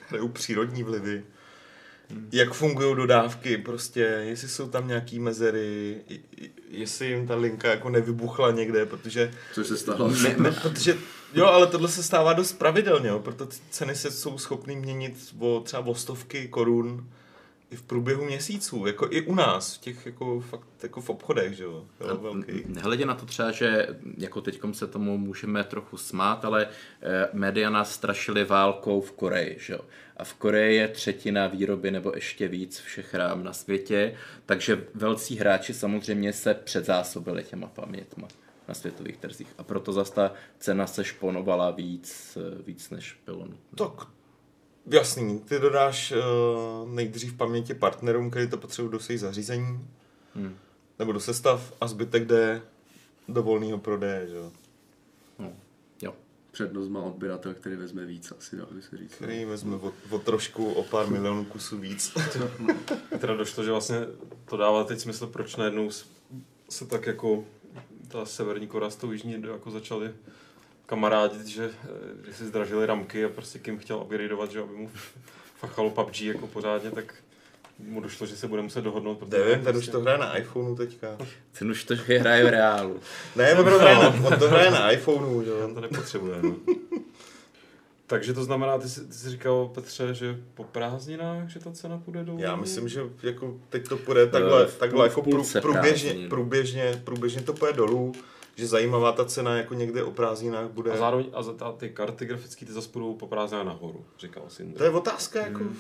hrajou přírodní vlivy. Jak fungují dodávky, prostě, jestli jsou tam nějaký mezery, jestli jim ta linka jako nevybuchla někde, protože Což se stalo. No, protože, jo, ale tohle se stává dost pravidelně, jo, proto ty ceny se jsou schopný měnit o třeba o stovky korun i v průběhu měsíců, jako i u nás, v těch jako fakt jako v obchodech, že jo, velký. Nehledě na to třeba, že jako teďkom se tomu můžeme trochu smát, ale eh, média nás strašily válkou v Koreji, že jo. A v Koreji je třetina výroby nebo ještě víc všech rám na světě, takže velcí hráči samozřejmě se předzásobili těma pamětma na světových trzích. A proto zase ta cena se šponovala víc, eh, víc než bylo nutné. Tak, jasný, ty dodáš uh, nejdřív paměti partnerům, který to potřebují do svých zařízení, Hmm. nebo do sestav a zbytek jde do volného prodeje, že jo. No, jo. Přednost má odběratel, který vezme víc, asi dá by se říct. Který vezme o, o trošku, o pár milionů kusů víc. <laughs> Mně teda došlo, že vlastně to dává teď smysl, proč najednou se tak jako ta severní Korea s tou jižní jako začali kamarádit, že, eh, že si zdražili ramky a prostě Kim chtěl upgradeovat, že aby mu <laughs> fachalo PUBG jako pořádně, tak mu došlo, že se bude muset dohodnout. protože Nevím, ten už prostě- to hraje na iPhoneu teďka. Ten už to že hraje v reálu. <laughs> Ne, on to hraje na, on to hraje na <laughs> iPhoneu, že On to nepotřebuje, no. Takže to znamená, ty jsi, ty jsi říkal, Petře, že po prázdninách, že ta cena půjde dolů? Já myslím, že jako teď to půjde takhle, v takhle jako půl- prů, průběžně, průběžně, průběžně to půjde dolů, že zajímavá ta cena jako někde o prázdninách bude. A zároveň a za ta, ty karty grafické ty zase půjdou po prázdninách nahoru, říkal jsi. To je otázka jako... Hmm.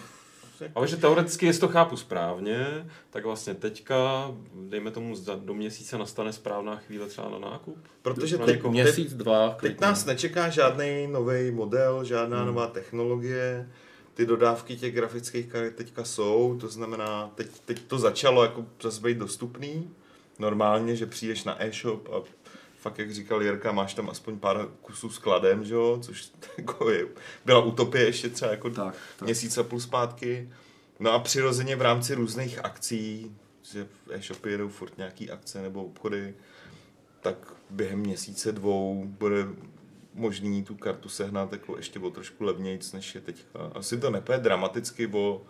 jako- Ale že teoreticky, jestli to chápu správně, tak vlastně teďka, dejme tomu, do měsíce nastane správná chvíle třeba na nákup. Protože Na teď, někoho- Měsíc, dva. teď nás nečeká žádný nový model, žádná nová technologie. Ty dodávky těch grafických karet teďka jsou, to znamená, teď, teď to začalo jako zase být dostupný. Normálně, že přijdeš na e-shop a fakt, jak říkal Jirka, máš tam aspoň pár kusů skladem, že jo, což <laughs> jako je, byla utopie ještě třeba jako Tak, tak. měsíc a půl zpátky. No a přirozeně v rámci různých akcí, že v e-shopy jedou furt nějaký akce nebo obchody, tak během měsíce, dvou bude možný tu kartu sehnat jako ještě o trošku levnějc, než je teďka. Asi to nepůjde dramaticky, bo,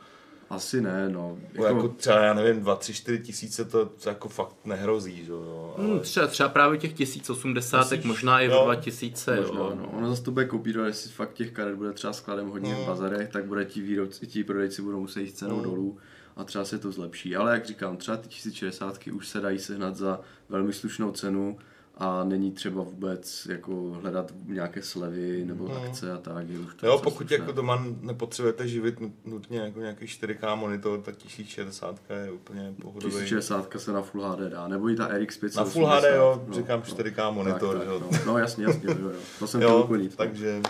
Asi ne, no. bo jako třeba, já nevím, 2, 3, 4 tisíce to, to jako fakt nehrozí, že jo. Ale... Hmm, třeba, třeba právě těch 1080, Myslíš? možná i Jo. o 2000, Možná, jo. no. No. Ono zase to bude kopírovat, jestli fakt těch karet bude třeba skladem hodně Mm. v bazarech, tak bude ti výrobci, ti prodejci budou muset jít cenou Mm. dolů a třeba se to zlepší. Ale jak říkám, třeba ty 1060 už se dají sehnat za velmi slušnou cenu a není třeba vůbec jako hledat nějaké slevy nebo Mm. akce a tak. Je už to Jo, pokud slušné. jako doma nepotřebujete živit nut- nutně jako nějaký 4K monitor, tak 1060 je úplně pohodový. 1060 se na Full HD dá, nebo i ta RX 580. Na Full HD, jo, no, říkám 4K monitor, tak, tak, jo. no. no, jasně, jasně, jo, jo. To jsem <laughs> Jo, doplnit. no. takže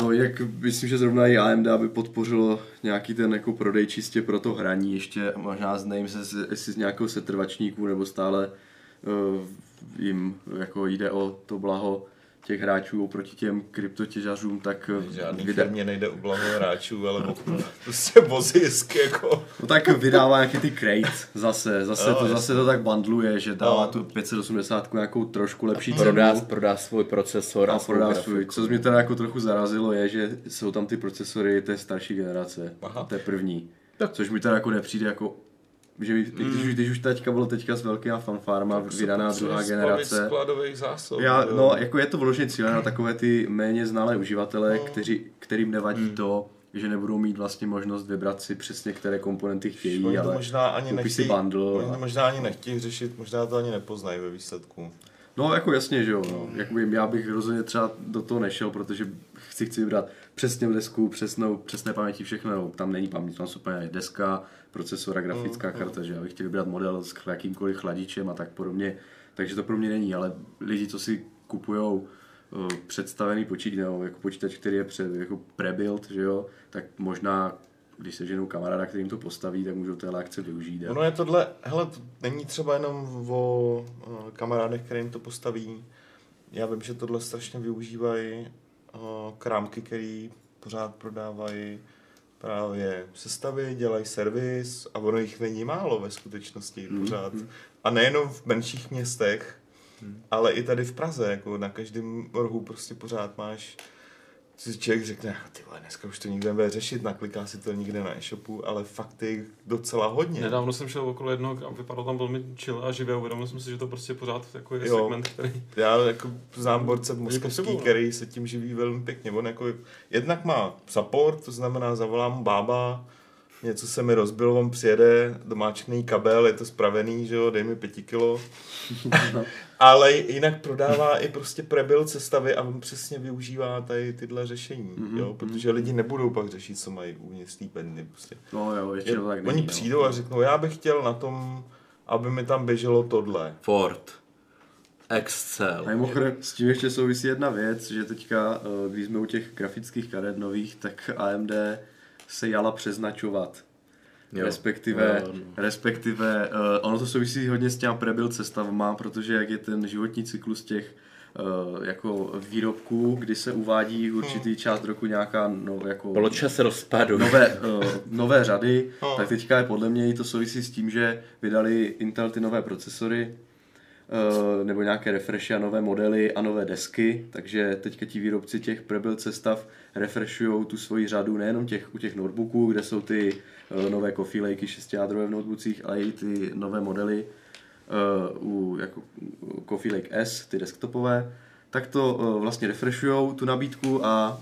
No jak myslím, že zrovna i AMD by podpořilo nějaký ten jako prodej čistě pro to hraní, ještě možná nevím, se, jestli z nějakého setrvačníků nebo stále uh, jim jako jde o to blaho těch hráčů oproti těm kryptotěžařům, tak eh, žádný vyda- firmě nejde o blaho hráčů, ale o prostě o zisk, jako. no, tak vydává nějaký ty crate zase, zase, Jo, to, zase to tak bandluje, že dává No. tu 580 nějakou trošku lepší Prodá, cenu. prodá svůj procesor a, A prodá grafiku. svůj. Co mě teda jako trochu zarazilo je, že jsou tam ty procesory té starší generace, Aha. té první. Což mi teda jako nepřijde jako že by- když, už, když už teďka bylo teďka s velkýma fanfárma vydaná druhá generace. skladových zásob. Já, no, jako je to vloženě cílené na takové ty méně znalé uživatele, No. kteří, kterým nevadí to, že nebudou mít vlastně možnost vybrat si přesně, které komponenty chtějí, Oni to ale možná ani koupí si nechtějí, bundle oni a- to možná ani nechtějí řešit, možná to ani nepoznají ve výsledku. No jako jasně, že jo. No. Jakoby já bych rozhodně třeba do toho nešel, protože chci, chci vybrat přesně desku, přesnou, přesné paměti, všechno. No, tam není paměť, tam jsou úplně deska, procesor a grafická Mm, karta, že já bych chtěl vybrat model s jakýmkoliv chladičem a tak podobně. Takže to pro mě není, ale lidi, co si kupují představený počítač, nebo jako počítač, který je před, jako prebuild, že jo, tak možná když se ženou kamaráda, který jim to postaví, tak můžou téhle akce využít. a- Ono je tohle, hele, to není třeba jenom o uh, kamarádech, kterým to postaví. Já vím, že tohle strašně využívají krámky, který pořád prodávají právě sestavy, dělají servis a ono jich není málo ve skutečnosti Mm, pořád. mm. A nejenom v menších městech, ale i tady v Praze, jako na každém rohu prostě pořád máš si člověk řekne, "Ah, ty vole, dneska už to nikde nebude řešit, nakliká si to někde na e-shopu, ale fakt je docela hodně. Nedávno jsem šel okolo jednoho a vypadalo tam velmi chill a živě. Uvědomil jsem si, že to prostě pořád jako je Jo. segment, který... Já jako znám borce potřebuju, no. který se tím živí velmi pěkně. On jako jednak má support, to znamená zavolám bába, něco se mi rozbilo, on přijede, domáčkný kabel, je to spravený, že jo, dej mi pěti kilo. <laughs> Ale jinak prodává i prostě prebuild sestavy a on přesně využívá tady tyhle řešení, Mhm, jo, protože lidi nebudou pak řešit, co mají uvnitř té penny. Prostě. No jo, ještě Je, to tak oni není, no. přijdou a řeknou, já bych chtěl na tom, aby mi tam běželo tohle. Ford. Excel. A mimochodem, s tím ještě souvisí jedna věc, že teďka, eh, když jsme u těch grafických karet nových, tak AMD se jala přeznačovat. Jo. Respektive, Jo, no. respektive uh, ono to souvisí hodně s těma prebuild sestavama, protože jak je ten životní cyklus těch uh, jako výrobků, kdy se uvádí určitý část roku nějaká no, jako Poločas rozpadu. nové, uh, nové řady, No. tak teďka je podle mě i to souvisí s tím, že vydali Intel ty nové procesory, nebo nějaké refreshy a nové modely a nové desky, takže teďka ti výrobci těch prebuild sestav refreshují tu svoji řadu nejenom těch, u těch notebooků, kde jsou ty uh, nové Coffee Lakey 6 jádrové v notebookích, ale i ty nové modely uh, u jako Coffee Lake S, ty desktopové, tak to vlastně refreshují tu nabídku a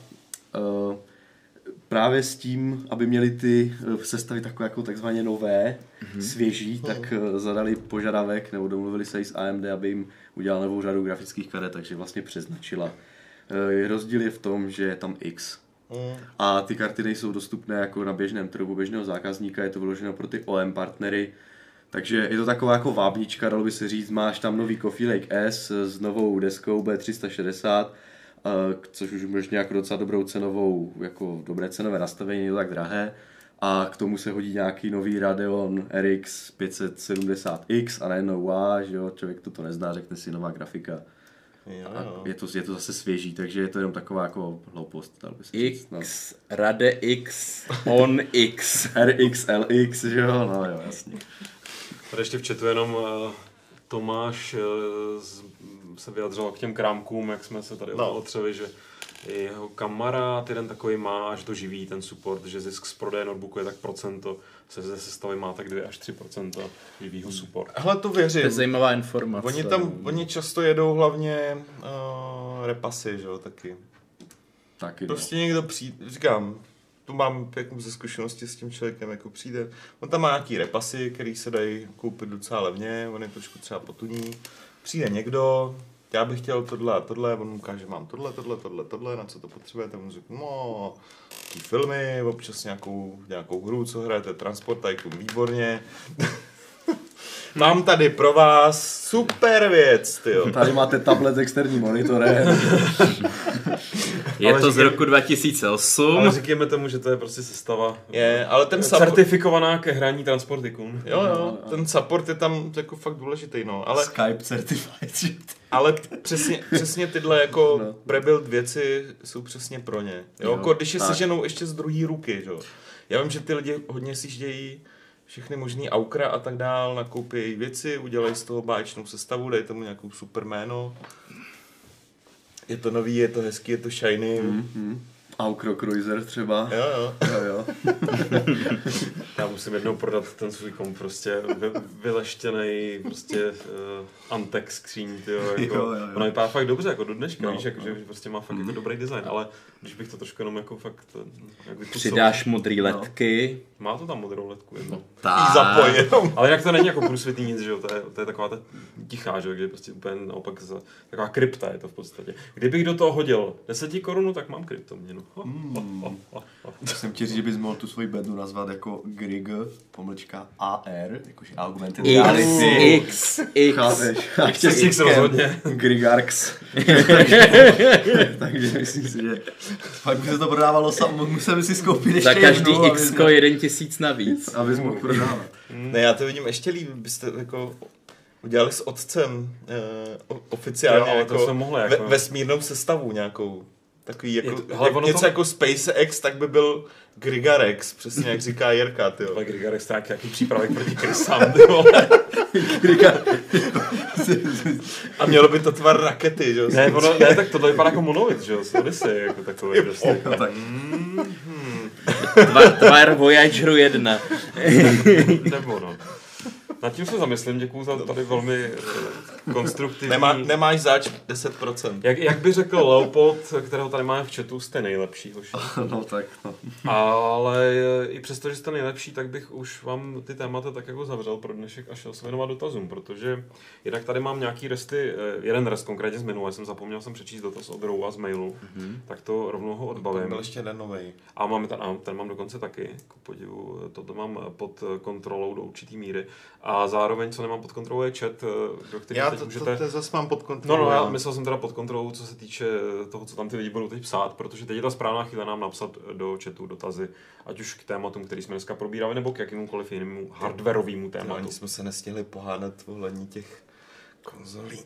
právě s tím, aby měli ty eh, sestavy takové jako takzvaně nové, mm-hmm. svěží, tak eh, zadali požadavek nebo domluvili se i s AMD, aby jim udělal novou řadu grafických karet, takže vlastně přeznačila. Eh, Rozdíl je v tom, že je tam X. Mm. A ty karty nejsou dostupné jako na běžném trhu běžného zákazníka, je to vyloženo pro ty OM partnery. Takže je to taková jako vábnička, dalo by se říct, máš tam nový Coffee Lake S s novou deskou B360, eh, což už můžeš nějak docela dobrou cenovou, jako dobré cenové nastavení, tak drahé. A k tomu se hodí nějaký nový Radeon RX 570X a najednou wow, že jo, člověk to, to nezná, řekne si nová grafika. Jo, jo. je to, je to zase svěží, takže je to jenom taková jako hloupost, dalo by se říct. No. X, Rade X, on X. <laughs> RX, LX, že jo, no jo, jasně. Tady ještě v chatu jenom uh, Tomáš uh, z, se vyjadřoval k těm krámkům, jak jsme se tady No. no. otřeli, že jeho kamarád jeden takový má, až to živí ten support, že zisk z prodeje notebooku je tak procento, se ze sestavy má tak 2 až 3 procenta živýho support. Hele, to To je věřím. zajímavá informace. Oni tam, oni často jedou hlavně uh, repasy, že jo, taky. Taky no. Prostě někdo přijde, říkám, to mám jako ze zkušenosti s tím člověkem, jako přijde, on tam má nějaký repasy, který se dají koupit docela levně, on je trošku třeba potuní, přijde někdo, já bych chtěl tohle a tohle, on ukáže, mám tohle, tohle, tohle, tohle, na co to potřebujete, on řekne, no, ty filmy, občas nějakou, nějakou hru, co hrajete, Transport Tycoon, výborně. Mám tady pro vás super věc, tyjo. Tady máte tablet s externím monitorem. Je Ale to z říkej- roku 2008. Ale říkejme tomu, že to je prostě sestava. Je, ale ten support, certifikovaná ke hraní Transportikun. jo, jo, ten support je tam jako fakt důležitý, no, ale Skype certified. Ale přesně, přesně tyhle jako No. no. prebuild věci jsou přesně pro ně. Jo, Jo, jo jako když je tak. seženou ještě z druhé ruky, jo. Já vím, že ty lidi hodně si ždějí všechny možný aukra a tak dál, nakoupí věci, udělají z toho báječnou sestavu, dají tomu nějakou super jméno. Je to nový, je to hezký, je to shiny. Mhm. Aukro Cruiser třeba. Jo, jo. Jo, jo. <laughs> Já musím jednou prodat ten svůj kom prostě vy, vyleštěnej prostě uh, Antex skříň, tyjo, <laughs> jako, Jo, jo, jo. ono vypadá fakt dobře, jako do dneška, No, víš, jako, no. že prostě má fakt jako dobrý design, ale když bych to trošku jenom jako fakt eh, jak vykusil. Přidáš modrý ledky. Má to tam modrou ledku, jedno. Tak. Jí zapoj jenom. Ale jinak to není jako průsvitný nic, že jo, to je, to je taková ta tichá, že jo, kde je prostě úplně naopak za, taková krypta je to v podstatě. Kdybych do toho hodil 10 korunu, tak mám kryptoměnu. Ho. Jsem ti říct, že bys mohl tu svoji bednu nazvat jako Grig, pomlčka AR, jakože Augmented X, Reality. X, X. Chápeš? S X Xkem. rozhodně. Grigarx. <laughs> Takže myslím si, že pak by se to prodávalo sam, musel si skoupit ještě Za každý jednu, X abys- jeden tisíc navíc. <laughs> abys mohl prodávat. Ne, já to vidím ještě líp, byste jako udělali s otcem uh, oficiálně Jo, ale to jako jsme mohli, ve, jako. vesmírnou sestavu nějakou. Takový jako, Je to- hele, ono něco to- jako SpaceX, tak by byl Grigarex, přesně jak říká Jirka, ty Ale Grigarex to je nějaký přípravek proti krysám, <laughs> ty vole. A mělo by to tvar rakety, že jo? Ne, ono, ne, tak tohle vypadá jako monovit, že jo, Odyssey, jako takový prostě. No, tak Tvar, tvar Voyageru 1. Nebo no. Nad tím se zamyslím, děkuju za tady velmi eh, konstruktivní... Nemá, nemáš zač 10%. Jak, jak by řekl Leopold, kterého tady máme v chatu, jste nejlepší, hoši. <laughs> no tak no. Ale eh, i přesto, že jste nejlepší, tak bych už vám ty témata tak jako zavřel pro dnešek a šel se věnovat dotazům, protože jednak tady mám nějaký resty, eh, jeden rest konkrétně z minule, jsem zapomněl jsem přečíst dotaz od Roua z mailu, mm-hmm. tak to rovnou ho odbavím. byl ještě jeden novej. A máme ten, a ten mám dokonce taky, ku podivu, toto mám pod kontrolou do určitý míry. A zároveň, co nemám pod kontrolou, je chat, do kterého Já teď to, můžete... to, to zase mám pod No, kontrolou. no, já ale- myslel jsem teda pod kontrolou, co se týče toho, co tam ty lidi budou teď psát, protože teď je ta správná chvíle nám napsat do chatu dotazy, ať už k tématům, který jsme dneska probírali, nebo k jakémukoliv jinému hardwareovému No, tématu. ani jsme se nestihli pohádat ohledně těch konzolí.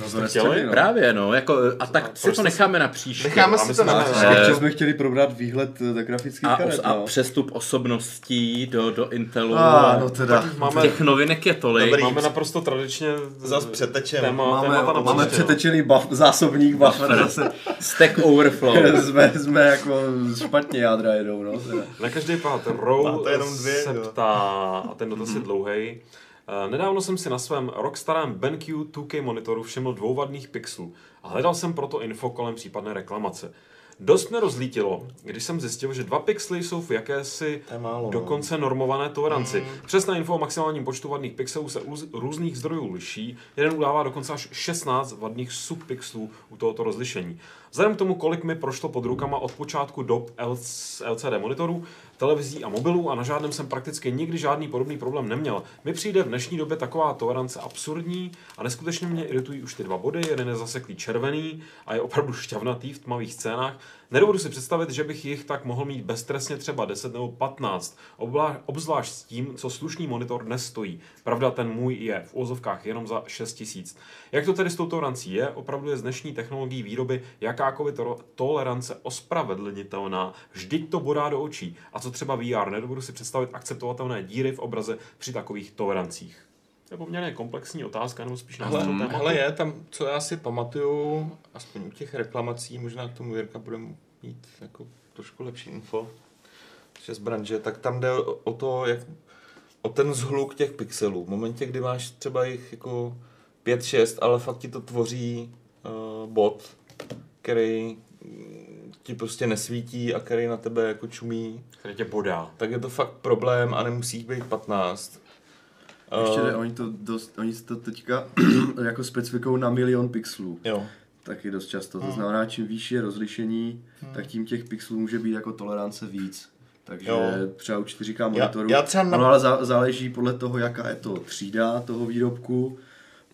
No to chtěli? no. Právě, no. Jako, a tak si to necháme na příště. Necháme A si to jsme na příště. Eh, Ještě jsme chtěli probrat výhled eh, grafických A, karet, a no. přestup osobností do, do Intelu. A, no teda. Máme, Těch novinek je tolik. Dobrý. máme naprosto tradičně Zas přetečem. téma, Máme, témata na máme příště, no. přetečený buff, zásobník buffer zase. Stack Overflow. <laughs> jsme, jsme jako špatně jádra jedou, no. Teda. Na každý pád Row Máte jenom dvě, se jo. ptá, a ten dotaz je dlouhý. Nedávno jsem si na svém rockstarém BenQ 2K monitoru všiml dvou vadných pixelů a hledal jsem proto info kolem případné reklamace. Dost mě rozlítilo, když jsem zjistil, že dva pixely jsou v jakési To je málo, no. dokonce normované toleranci. Přesná info o maximálním počtu vadných pixelů se u různých zdrojů liší. Jeden udává dokonce až 16 vadných subpixelů u tohoto rozlišení. Vzhledem k tomu, kolik mi prošlo pod rukama od počátku dob LCD monitorů, televizí a mobilů a na žádném jsem prakticky nikdy žádný podobný problém neměl, mi přijde v dnešní době taková tolerance absurdní a neskutečně mě iritují už ty dva body, jeden je zaseklý červený a je opravdu šťavnatý v tmavých scénách. Nedovedu si představit, že bych jich tak mohl mít beztrestně třeba 10 nebo 15, obla- obzvlášť s tím, co slušný monitor dnes stojí. Pravda, ten můj je v úzovkách jenom za 6 tisíc. Jak to tedy s tou tolerancí je? Opravdu je z dnešní technologií výroby jakákoliv to- tolerance ospravedlnitelná. Vždyť to bodá do očí. A co třeba VR? Nedovedu si představit akceptovatelné díry v obraze při takových tolerancích. To je poměrně komplexní otázka, nebo spíš Hele, tématu. hele, je tam, co já si pamatuju, aspoň u těch reklamací, možná k tomu Jirka bude mít jako trošku lepší info, že z branže, tak tam jde o to, jak, o ten zhluk těch pixelů. V momentě, kdy máš třeba jich jako 5-6, ale fakt ti to tvoří uh, bot, který mm, ti prostě nesvítí a který na tebe jako čumí, Který tě bodá. tak je to fakt problém a nemusí být 15. Ještě ne, oni to dost, oni to teďka <clears throat> jako specifikují na milion pixelů. Jo. Taky dost často. Hmm. To znamená, čím vyšší je rozlišení, tak tím těch pixelů může být jako tolerance víc. Takže Jo. třeba u 4K monitoru. já třeba na- Ono ale zá- záleží podle toho, jaká je to třída toho výrobku.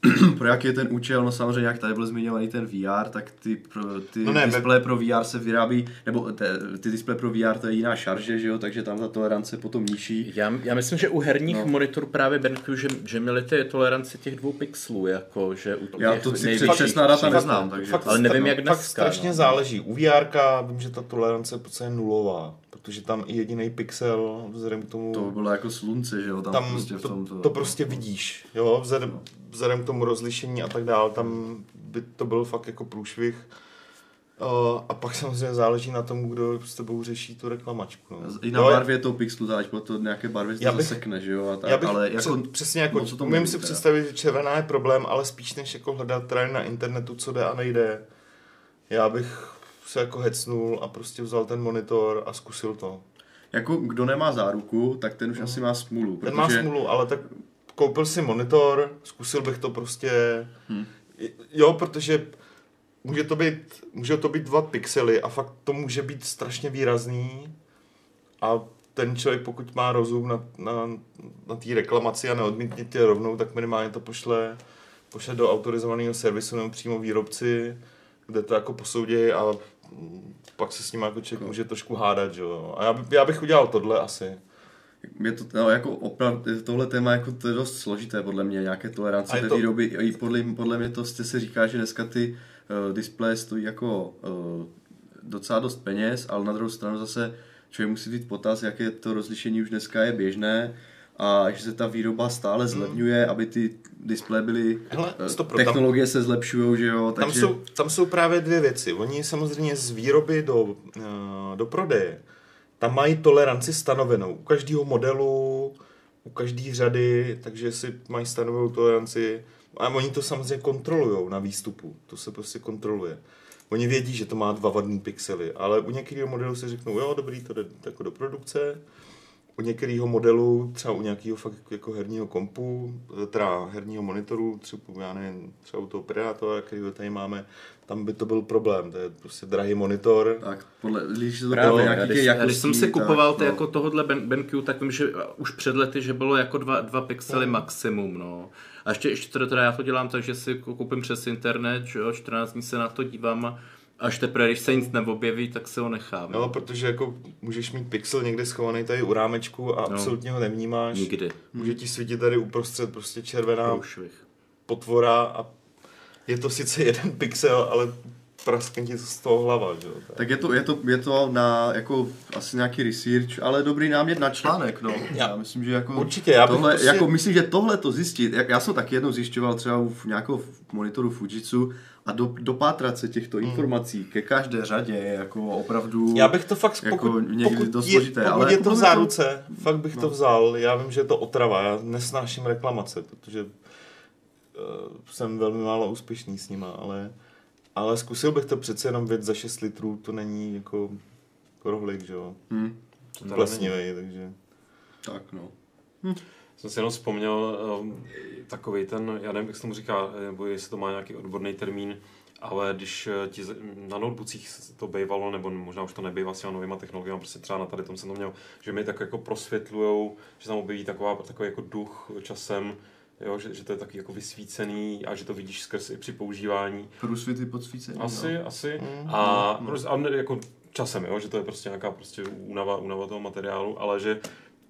<clears throat> pro jaký je ten účel, no samozřejmě, jak tady byl zmiňovaný ten VR, tak ty, pro, ty No ne, displeje pro VR se vyrábí, nebo te, ty displeje pro VR to je jiná šarže, že jo, takže tam ta tolerance je potom nižší. Já, já myslím, že u herních no. Monitorů právě BenQ, že, že měli ty tolerance těch dvou pixelů, jako, že u těch Já to si přesná data neznám, takže Ale nevím, jak Fakt dneska, strašně no. záleží. U VR vím, že ta tolerance je v podstatě nulová, protože tam i jediný pixel, vzhledem k tomu, to by bylo jako slunce, že jo, tam, tam prostě v to, tom to, to prostě vidíš, jo, vzhledem, vzhledem k tomu rozlišení a tak dál, tam by to byl fakt jako průšvih. O, a pak samozřejmě záleží na tom, kdo s tebou řeší tu reklamačku. No. I na Jo, barvě toho pixelu záleží, bylo to nějaké barvy se zasekne, že jo, a tak, Já bych ale jako, přesně jako, moc o tom umím si teda. představit, že červená je problém, ale spíš než jako hledat tady na internetu, co jde a nejde, já bych se jako hecnul a prostě vzal ten monitor a zkusil to. jako kdo nemá záruku, tak ten už asi má smůlu, Ten má smůlu, ale tak koupil si monitor, zkusil bych to prostě, Hmm. jo, protože může to být, může to být dva pixely a fakt to může být strašně výrazný a ten člověk, pokud má rozum na, na, na té reklamaci a neodmítne tě rovnou, tak minimálně to pošle, pošle do autorizovaného servisu nebo přímo výrobci, kde to jako posoudějí a mm, pak se s ním jako člověk může trošku hádat, jo. A já, by, já bych udělal tohle asi. Je to, no, jako opravdu, tohle téma jako to je dost složité podle mě, nějaké tolerance té to- výroby. I podle, podle mě to se říká, že dneska ty uh, displeje stojí jako uh, docela dost peněz, ale na druhou stranu zase člověk musí být potaz, jaké to rozlišení už dneska je běžné a že se ta výroba stále zlevňuje, aby ty displeje byly, Hele, eh, stop, tam- technologie se zlepšují, že jo, Tam, takže... jsou, tam jsou právě dvě věci. Oni samozřejmě z výroby do, eh, do prodeje, tam mají toleranci stanovenou. U každého modelu, u každé řady, takže si mají stanovenou toleranci. A oni to samozřejmě kontrolují na výstupu. To se prostě kontroluje. Oni vědí, že to má dva vadný pixely, ale u některého modelu si řeknou, jo, dobrý, to jde jako do produkce. U některého modelu, třeba u nějakého fakt jako herního kompu, teda herního monitoru, třeba, já nevím, třeba u toho Predatora, který tady máme, tam by to byl problém. To je prostě drahý monitor. Tak, podle, když to Právě, nějakých když, jakostí, když jsem si tak, kupoval ty no. jako tohohle Ben, BenQ, tak vím, že už před lety, že bylo jako dva, dva pixely maximum, no. A ještě, ještě teda, teda já to dělám tak, že si koupím přes internet, že jo, 14 dní se na to dívám a až teprve, když se nic neobjeví, tak se ho nechám. No, protože jako můžeš mít pixel někde schovaný tady u rámečku a No. absolutně ho nevnímáš. Nikdy. Může ti svítit tady uprostřed prostě červená Průšvih. potvora a je to sice jeden pixel, ale praskne ti z toho hlava, že jo. Tak je to, je to, je to na jako asi nějaký research, ale dobrý námět na článek, no. Já myslím, že jako Určitě, já tohle, prostě- jako myslím, že tohle to zjistit, jak, já jsem taky jednou zjišťoval třeba u nějakého monitoru Fujitsu a do, dopátrat se těchto informací ke každé řadě je jako opravdu... Hmm. Já bych to fakt, Jako pokud, někdy pokud, dost je, složité, pokud ale je to v mě to- záruce, fakt bych to No. vzal. Já vím, že je to otrava, já nesnáším reklamace, protože uh, jsem velmi málo úspěšný s nima, ale, ale zkusil bych to přece jenom věc za 6 litrů, to není jako rohlik, že jo. Hm, To není. Plesnivej, takže... tak no. Jsem si jenom vzpomněl um, takový ten, já nevím, jak se tomu říká, nebo jestli to má nějaký odborný termín, ale když eh, ti na notebookích to bývalo, nebo možná už to nebývá s těma novýma technologiemi, prostě třeba na tady tom jsem to měl, že mi tak jako prosvětlujou, že tam objeví taková, takový jako duch časem, jo, že, že to je taky jako vysvícený a že to vidíš skrz i při používání. Průsvity podsvícení. Asi, no. asi. Mm. A, Mm. prostě, a ne- jako časem, jo, že to je prostě nějaká prostě únava, únava toho materiálu, ale že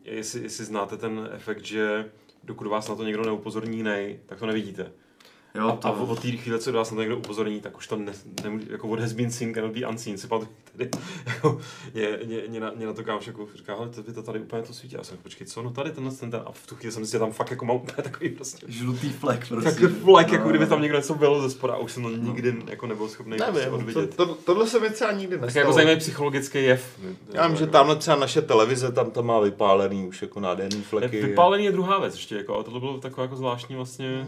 jestli, jestli znáte ten efekt, že dokud vás na to někdo neupozorní jiný, tak to nevidíte. Jo, a, to, a od té chvíle, co vás na to někdo upozorní, tak už to ne, nemůže, jako what has been seen cannot be unseen, si pamatuju tady, jako, mě, mě, mě, na, mě na to kámoš jako říká, ale to by to tady úplně to svítí. A já jsem, počkej, co, no tady tenhle ten, ten, a v tu chvíli jsem si tam fakt jako mám úplně takový prostě, Žlutý flek prostě. tak flek, No, jako kdyby no. tam někdo něco bylo ze spoda a už jsem to nikdy jako nebyl schopný prostě Nevím, to, odvidět. to, tohle se mi třeba nikdy Tak nestalo. jako zajímavý psychologický jev. Já vím, že tamhle třeba naše televize, tam to má vypálený už jako nádherný fleky. Vypálení je druhá věc ještě, jako, ale tohle bylo takové jako zvláštní vlastně,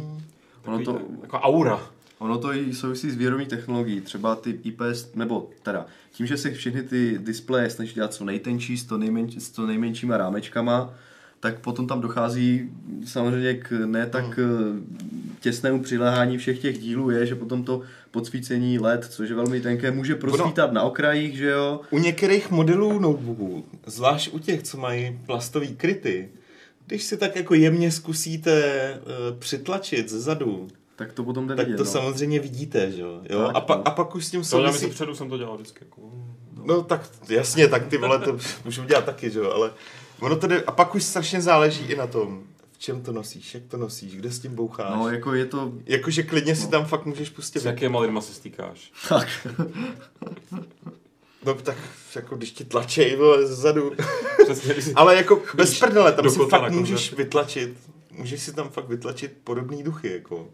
Ono to- jako aura. Ono to i souvisí s výrobní technologií, třeba ty IPS, nebo teda tím, že se všechny ty displeje snaží dělat co nejtenčí, s to, nejmenč, s to nejmenšíma rámečkama, tak potom tam dochází samozřejmě k ne tak hmm. těsnému přiléhání všech těch dílů je, že potom to podsvícení LED, což je velmi tenké, může prosvítat na okrajích, že jo. U některých modelů notebooků, zvlášť u těch, co mají plastový kryty, když si tak jako jemně zkusíte uh, přitlačit zezadu, Tak to potom jde tak vidět, to no. samozřejmě vidíte, že jo? jo? Tak, A, pa, no. a pak už s tím To já souvisí... předu jsem to dělal vždycky. Jako, No tak jasně, tak ty vole, to <laughs> můžu dělat taky, že jo, ale ono to jde, a pak už strašně záleží i na tom, v čem to nosíš, jak to nosíš, kde s tím boucháš. No, jako je to... Jakože klidně si tam fakt můžeš pustit. s jakýma lidma se stýkáš? Tak. <laughs> No tak jako když ti tlačej, vole, zezadu. <laughs> Přesně, když Ale jako bez prdele, tam si fakt můžeš koncert. vytlačit, můžeš si tam fakt vytlačit podobný duchy, jako.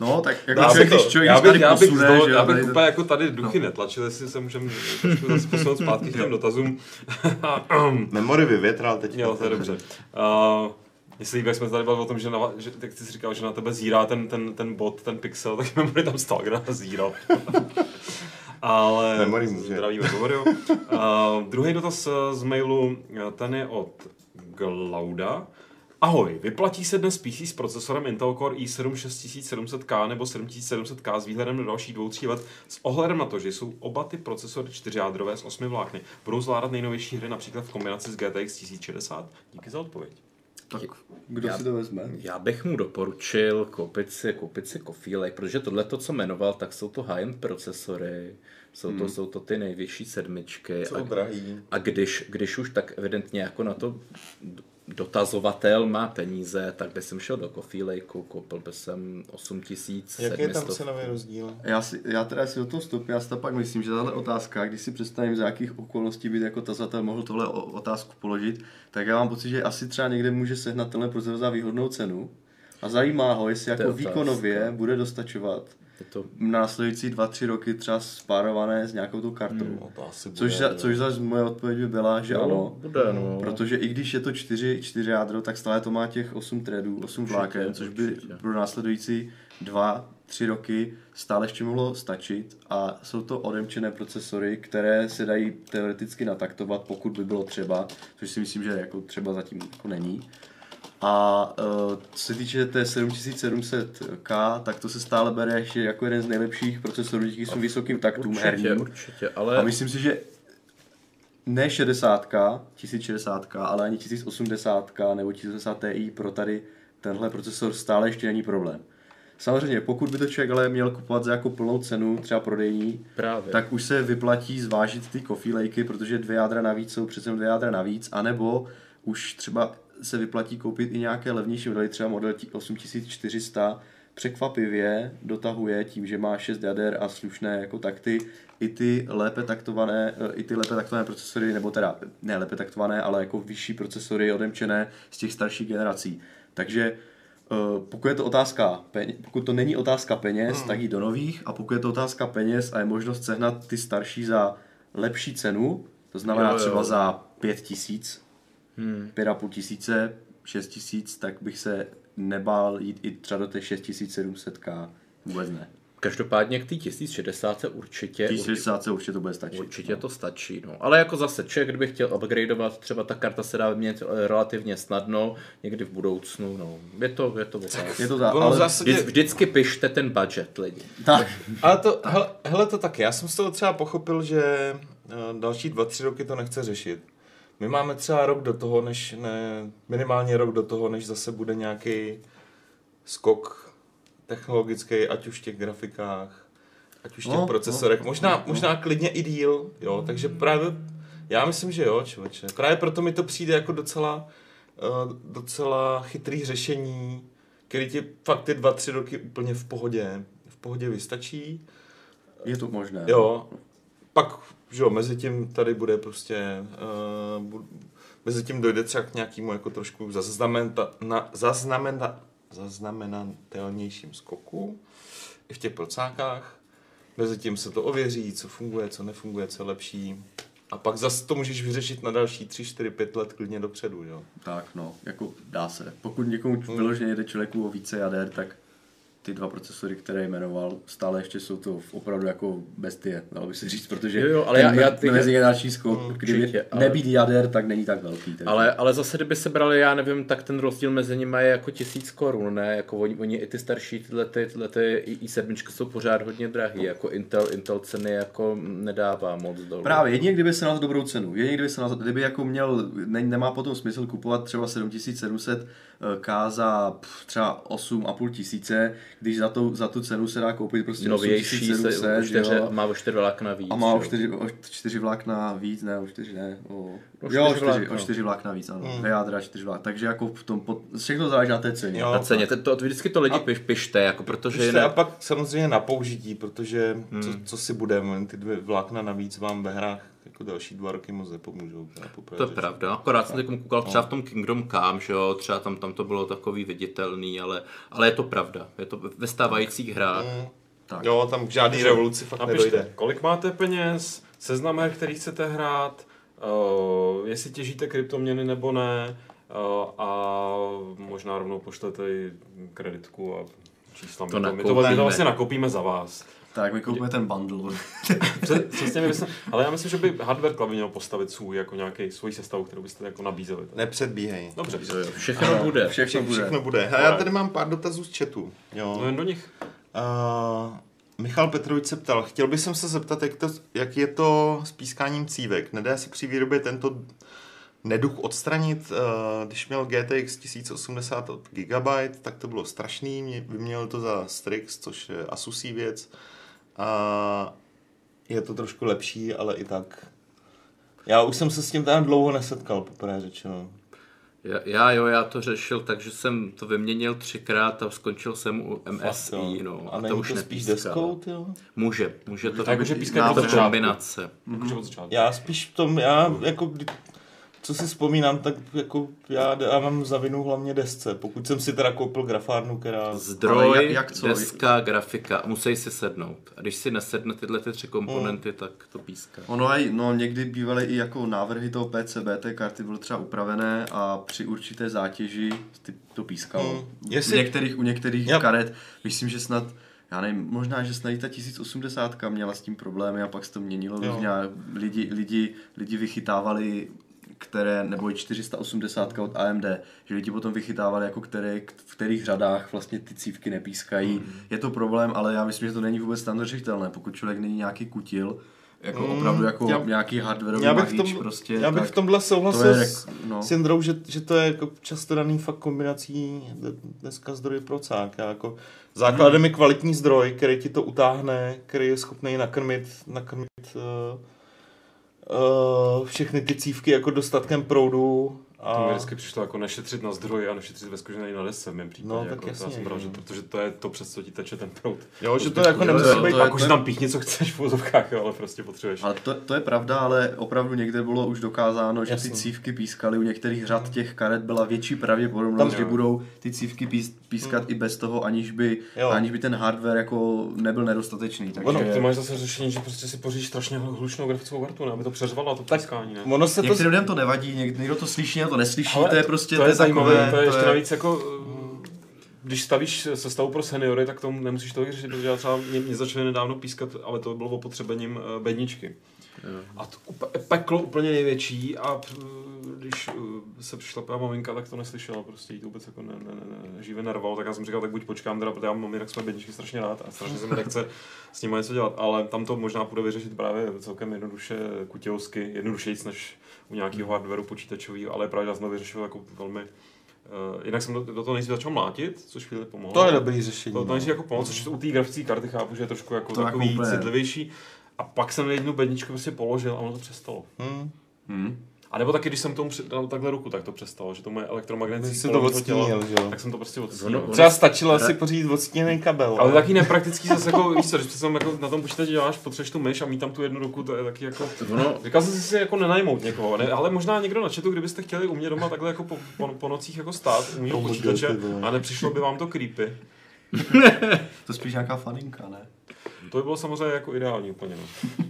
No, tak jako Já člověk, když člověk já bych, tady já bych, posune, zdol, že já bych tady- úplně jako tady duchy netlačil, jestli se můžeme zase posunout zpátky k těm dotazům. <clears throat> Memory vyvětral teď. Jo, to je dobře. Uh, líbí, jak jsme tady bavili o tom, že, na, že jak ty jsi říkal, že na tebe zírá ten, ten, ten bot, ten pixel, <laughs> tak memory tam stál, kde zíral. Ale Memory může. Memory. Uh, <laughs> druhý dotaz eh, z mailu, eh, ten je od Glauda. Ahoj, vyplatí se dnes PC s procesorem Intel Core i7 6700K nebo 7700K s výhledem do dalších dvou, tří let s ohledem na to, že jsou oba ty procesory čtyřjádrové s osmi vlákny. Budou zvládat nejnovější hry například v kombinaci s GTX 1060? Díky za odpověď. Tak kdo Já- si to vezme? Já bych mu doporučil koupit si, koupit si Coffee Lake, protože tohle, to, co jmenoval, tak jsou to high-end procesory, jsou to, jsou to ty nejvyšší sedmičky. Jsou a, drahý. a když, když už tak evidentně jako na to dotazovatel má peníze, tak by jsem šel do Coffee Lakeu, koupil by jsem 8000, Jaký je tam 700. cenový rozdíl? Já, si, já teda si do toho vstoupím, já si to pak myslím, že tahle otázka, když si představím, za jakých okolností by jako tazatel mohl tohle o- otázku položit, tak já mám pocit, že asi třeba někde může sehnat tenhle procesor za výhodnou cenu a zajímá ho, jestli jako výkonově bude dostačovat Je to následující dva, tři roky třeba spárované s nějakou tou kartou. No, to asi bude, Což, za, což zase moje odpověď by byla, že no, ano. bude, no. Protože i když je to 4, 4 jádro, tak stále to má těch 8 threadů, 8 Určitě, vláken, což by určitě. pro následující 2, 3 roky stále ještě mohlo stačit. A jsou to odemčené procesory, které se dají teoreticky nataktovat, pokud by bylo třeba, což si myslím, že jako třeba zatím jako není. A uh, co se týče té 7700K, tak to se stále bere ještě jako jeden z nejlepších procesorů díky svým vysokým taktům určitě, herním. určitě, ale... A myslím si, že ne 60, 1060, ale ani 1080 nebo 1080 Ti pro tady tenhle procesor stále ještě není problém. Samozřejmě, pokud by to člověk ale měl kupovat za jako plnou cenu, třeba prodejní, Právě. tak už se vyplatí zvážit ty coffee lakey, protože dvě jádra navíc jsou přece dvě jádra navíc, anebo už třeba se vyplatí koupit i nějaké levnější modely, třeba model tí- 8400, překvapivě dotahuje tím, že má 6 jader a slušné jako takty, i ty lépe taktované, eh, i ty lépe taktované procesory, nebo teda ne lépe taktované, ale jako vyšší procesory odemčené z těch starších generací. Takže eh, pokud je to otázka, peněz, pokud to není otázka peněz, hmm. tak jít do nových a pokud je to otázka peněz a je možnost sehnat ty starší za lepší cenu, to znamená Jo, jo. třeba za 5 tisíc, Hmm. 5,5 tisíce, 6 tisíc, tak bych se nebál jít i třeba do té 6700K. Vůbec ne. Každopádně k té 1060 určitě, 1060 se určitě to bude stačit. Určitě to stačí, no. Ale jako zase člověk, kdyby chtěl upgradeovat, třeba ta karta se dá vyměnit relativně snadno, někdy v budoucnu, no. Je to, je to otázka. Je to tak, ale... zásadě- Vždy, vždycky pište ten budget, lidi. Tak, <laughs> Ale to, hele, hele to taky, já jsem z toho třeba pochopil, že eh, další dva, tři roky to nechce řešit. My máme třeba rok do toho, než, ne, minimálně rok do toho, než zase bude nějaký skok technologický, ať už v těch grafikách, ať už v těch No, procesorech, no, možná, no. možná klidně i díl, jo, takže právě, já myslím, že jo, člověče, právě proto mi to přijde jako docela, uh, docela chytrý řešení, který ti fakt ty dva, tři roky úplně v pohodě, v pohodě vystačí. je to možné. Jo, pak, že jo, mezi tím tady bude prostě, uh, bu, mezi tím dojde třeba k nějakému jako trošku zaznamenta, na, zaznamenta, zaznamenatelnějším skoku i v těch procákách. Mezi tím se to ověří, co funguje, co nefunguje, co je lepší. A pak zase to můžeš vyřešit na další 3, 4, 5 let klidně dopředu, jo. Tak no, jako dá se. Pokud někomu vyloženě jde člověku o více jader, tak ty dva procesory, které jmenoval, stále ještě jsou to opravdu jako bestie, dalo by se říct, protože Jo, jo, ale ten já- já teď- mezigenerační skok, kdyby určitě, ale- nebýt jader, tak není tak velký. Takže. Ale, ale zase, kdyby se brali, já nevím, tak ten rozdíl mezi nimi je jako tisíc korun, ne? Jako oni, oni i ty starší, tyhle, ty, tyhle ty i, i7 jsou pořád hodně drahý, jako Intel, Intel ceny jako nedává moc dolů. Právě, jedině kdyby se na to dobrou cenu. Jedině kdyby se na to, kdyby jako měl, ne, nemá potom smysl kupovat třeba 7700 K za pff, třeba 8,5 tisíce, když za, to, za tu cenu se dá koupit prostě Novější se 8700, o čtyři, že jo? má o čtyři vlákna víc. A má o jo. čtyři, o čtyři vlákna víc, ne, o čtyři ne. O, O jo, o čtyři čtyři, vlákna. o čtyři vlákna víc, ano. Dvě jádra, čtyři vlákna. Takže jako v tom, pod, všechno záleží na té ceně. Jo. Na ceně, to, to, vždycky to lidi A- piš, pište, jako protože Pište jinak, a pak samozřejmě na použití, protože co, co si budeme, ty dvě vlákna navíc vám ve hrách jako další dva roky moc nepomůžou. popravdě To je pravda, akorát jsem teď koukal No. třeba v tom Kingdom Come, že jo, třeba tam, tam to bylo takový viditelný, ale, ale je to pravda, je to ve stávajících hrách. Mm. Tak. Jo, tam k žádný revoluci fakt Napište, nedojde. kolik máte peněz, seznam her, který chcete hrát, uh, jestli těžíte kryptoměny nebo ne uh, a možná rovnou pošlete i kreditku a čísla. To my, to, my to vlastně nakopíme za vás. Tak, my koupíme ten bundle. <laughs> Pře- Přesně, my byste, ale já myslím, že by Hardware Club měl postavit svůj, jako nějaký svůj sestavu, kterou byste jako nabízeli. Nepředbíhej. Dobře, Všechno bude. Všechno bude. Všechno bude. A já tady mám pár dotazů z chatu. Jo. no jen do nich. Uh, Michal Petrovič se ptal, chtěl bych se zeptat, jak, to, jak je to s pískáním cívek. Nedá se při výrobě tento neduch odstranit? Když měl GTX 1080 od Gigabyte, tak to bylo strašný. Mě, vyměnil to za Strix, což je Asusí věc. A je to trošku lepší, ale i tak. Já už jsem se s tím tam dlouho nesetkal, poprvé řečeno. Já, já jo, já to řešil, takže jsem to vyměnil třikrát a skončil jsem u Fakt, MSI, jo. no. A A, to už to spíš nepíská. deskou, tyjo? Může, může to Tak být může pískat kombinace. Jakože od začátku. Já spíš v tom, já jako, kdy- co si vzpomínám, tak jako já dávám za vinu hlavně desce. Pokud jsem si teda koupil grafárnu, která... Zdroj, Ale jak- jak co? deska, grafika, musí si sednout. A když si nesedne tyhle ty tři komponenty, tak to píská. Ono aj, no někdy bývaly i jako návrhy toho PCB, té karty byly třeba upravené a při určité zátěži ty, to pískalo. Hmm. U Jestli- některých, u některých Yep. karet, myslím, že snad já nevím, možná, že snad i ta 1080 měla s tím problémy a pak se to měnilo lidi, lidi, lidi vychytávali které, nebo i 480 od AMD, že lidi potom vychytávali, jako které, v kterých řadách vlastně ty cívky nepískají. Hmm. Je to problém, ale já myslím, že to není vůbec tam řešitelné, pokud člověk není nějaký kutil, jako Mm, opravdu jako já- nějaký hardwareový Já bych, v tom, prostě. já bych tak v tomhle souhlasil to je, s, no. s Jindrou, že, že to je jako často daný fakt kombinací dneska zdroj procák. Já jako základem je kvalitní zdroj, který ti to utáhne, který je schopný nakrmit, nakrmit uh, uh, všechny ty cívky jako dostatkem proudu. A... To mi vždycky přišlo jako nešetřit na zdroji a nešetřit ve skutečnosti na desce v mém případě. No, tak jako, to jasně, jsem bral, že, protože to je to, přes co ti teče ten prout. jo, že to zbytku, jako nemusí být... to už si tam píchni, co chceš v úzovkách, jo, ale prostě potřebuješ. Ale to, to je pravda, ale opravdu někde bylo už dokázáno, že Jasně. ty cívky pískaly. U některých řad těch karet byla větší pravděpodobnost, Tam- že jo. budou ty cívky pís, pískat i bez toho, aniž by, Jo. aniž by ten hardware jako nebyl nedostatečný. Takže Ono, ty máš zase řešení, že prostě si poříš strašně hlučnou grafickou kartu, ne? aby to přeřvalo to pískání, ne? Ono se to... Některým lidem to nevadí, něk- někdo to slyší, někdo to neslyší, Ale to je prostě to je zajímavé, takové, to je ještě navíc jako, eh, když stavíš sestavu pro seniory, tak tomu nemusíš tolik řešit, protože já třeba mě, mě začaly nedávno pískat, ale to bylo opotřebením eh, bedničky. A to upe- peklo úplně největší a eh, když eh, se přišla maminka, tak to neslyšela, prostě jí to vůbec jako ne, ne, ne, ne, živě nervalo, tak já jsem říkal, tak buď počkám, teda, protože já mám jinak své bedničky strašně rád a strašně se mi nechce s nimi něco dělat, ale tam to možná půjde vyřešit právě celkem jednoduše kutěvsky, jednodušejíc než u nějakého hardwareu počítačového, ale právě já jsem to vyřešil jako velmi Uh, jinak jsem do, do toho nejdřív začal mlátit, což chvíli pomohlo. To je dobrý řešení. To, to no. nejdřív jako pomoct, což u té grafické karty chápu, že je trošku jako To jako takový úplně- citlivější. A pak jsem jednu bedničku prostě položil a ono to přestalo. Hmm. Hmm. A nebo taky, když jsem tomu dal takhle ruku, tak to přestalo, že to moje Když elektromagnetické to odstínil, že jo? tak jsem to prostě odstínil. Třeba stačilo si pořídit odstíněný kabel. Ale taky nepraktický zase jako, víš co, když jsem jako na tom počítači děláš, potřebuješ tu myš a mít tam tu jednu ruku, to je taky jako... Ono, Říkal jsem si jako nenajmout někoho, ne? ale možná někdo na chatu, kdybyste chtěli u mě doma takhle jako po, po, po nocích jako stát u mého Oh počítače a nepřišlo by vám to creepy. <laughs> To je spíš nějaká faninka, ne? To by bylo samozřejmě jako ideální úplně. No.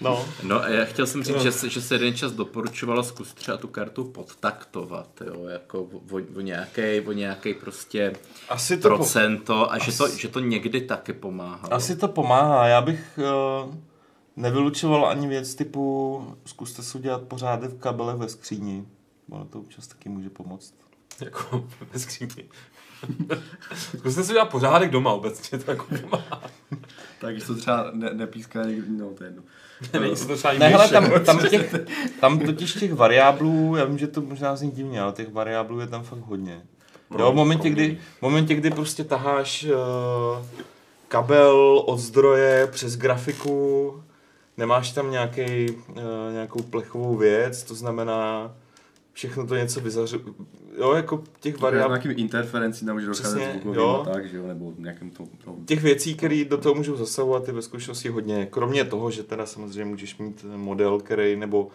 No. No a já chtěl jsem říct, No. že, se- že se jeden čas doporučovalo zkus třeba tu kartu podtaktovat, jo, jako o, o nějaký, o nějaký prostě Asi to, po, procento a že to, že to někdy taky pomáhalo. asi to pomáhá. Já bych uh, nevylučoval ani věc typu zkuste si udělat pořádek v kabele ve skříni. Ono to občas taky může pomoct. Jako <laughs> ve skříni. Zkuste si udělat pořádek doma obecně, to jako pomáhá. Tak když to třeba ne, nepíská někdy, no to je jedno. Není se to třeba Ne, hele, tam, tam, těch, tam totiž těch variáblů, já vím, že to možná zní divně, ale těch variáblů je tam fakt hodně. Jo, v momentě, kdy, v momentě, kdy prostě taháš uh, kabel od zdroje přes grafiku, nemáš tam nějaký, uh, nějakou plechovou věc, to znamená, všechno to něco vyzařu, jo, jako těch S variant, nějakými interferencí tam může docházet zvukovým jo. tak, že jo, nebo nějakým to, to těch věcí, které do toho můžou zasahovat, je ve skutečnosti hodně. Kromě toho, že teda samozřejmě můžeš mít model, který, nebo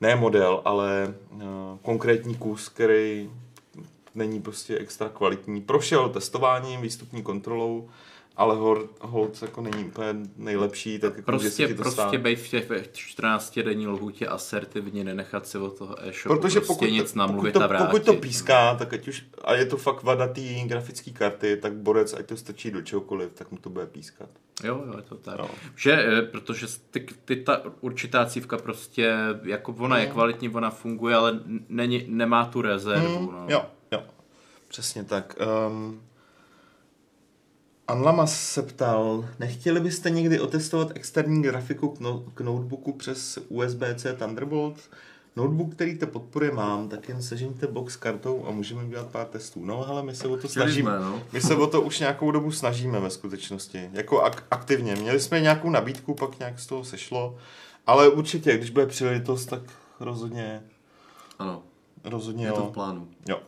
ne model, ale uh, konkrétní kus, který není prostě extra kvalitní. Prošel testováním, výstupní kontrolou, ale hold, hold jako není úplně nejlepší, tak jako Prostě, to prostě stát. bej v těch 14 denní lhůtě asertivně, nenechat se od toho e-shopu Protože prostě pokud, nic to, namluvit pokud, a to, vrátit. pokud to píská, tak ať už, a je to fakt vada té grafické karty, tak borec, ať to strčí do čehokoliv, tak mu to bude pískat. Jo, jo, je to tak. Jo. Že, eh, protože ty, ty, ta určitá cívka prostě, jako ona je kvalitní, ona funguje, ale není, nemá tu rezervu. Hmm, no. Jo, jo. Přesně tak. Um, Anlamas se ptal, nechtěli byste někdy otestovat externí grafiku k, no, k notebooku přes USB-C Thunderbolt? Notebook, který to podporuje, mám, tak jen sežeňte box s kartou a můžeme udělat pár testů. No, ale my se o to Chtěli snažíme. jsme, no. My se o to už nějakou dobu snažíme ve skutečnosti. Jako ak- aktivně. Měli jsme nějakou nabídku, pak nějak z toho sešlo. Ale určitě, když bude příležitost, tak rozhodně, Ano, rozhodně je to jo. v plánu. Jo.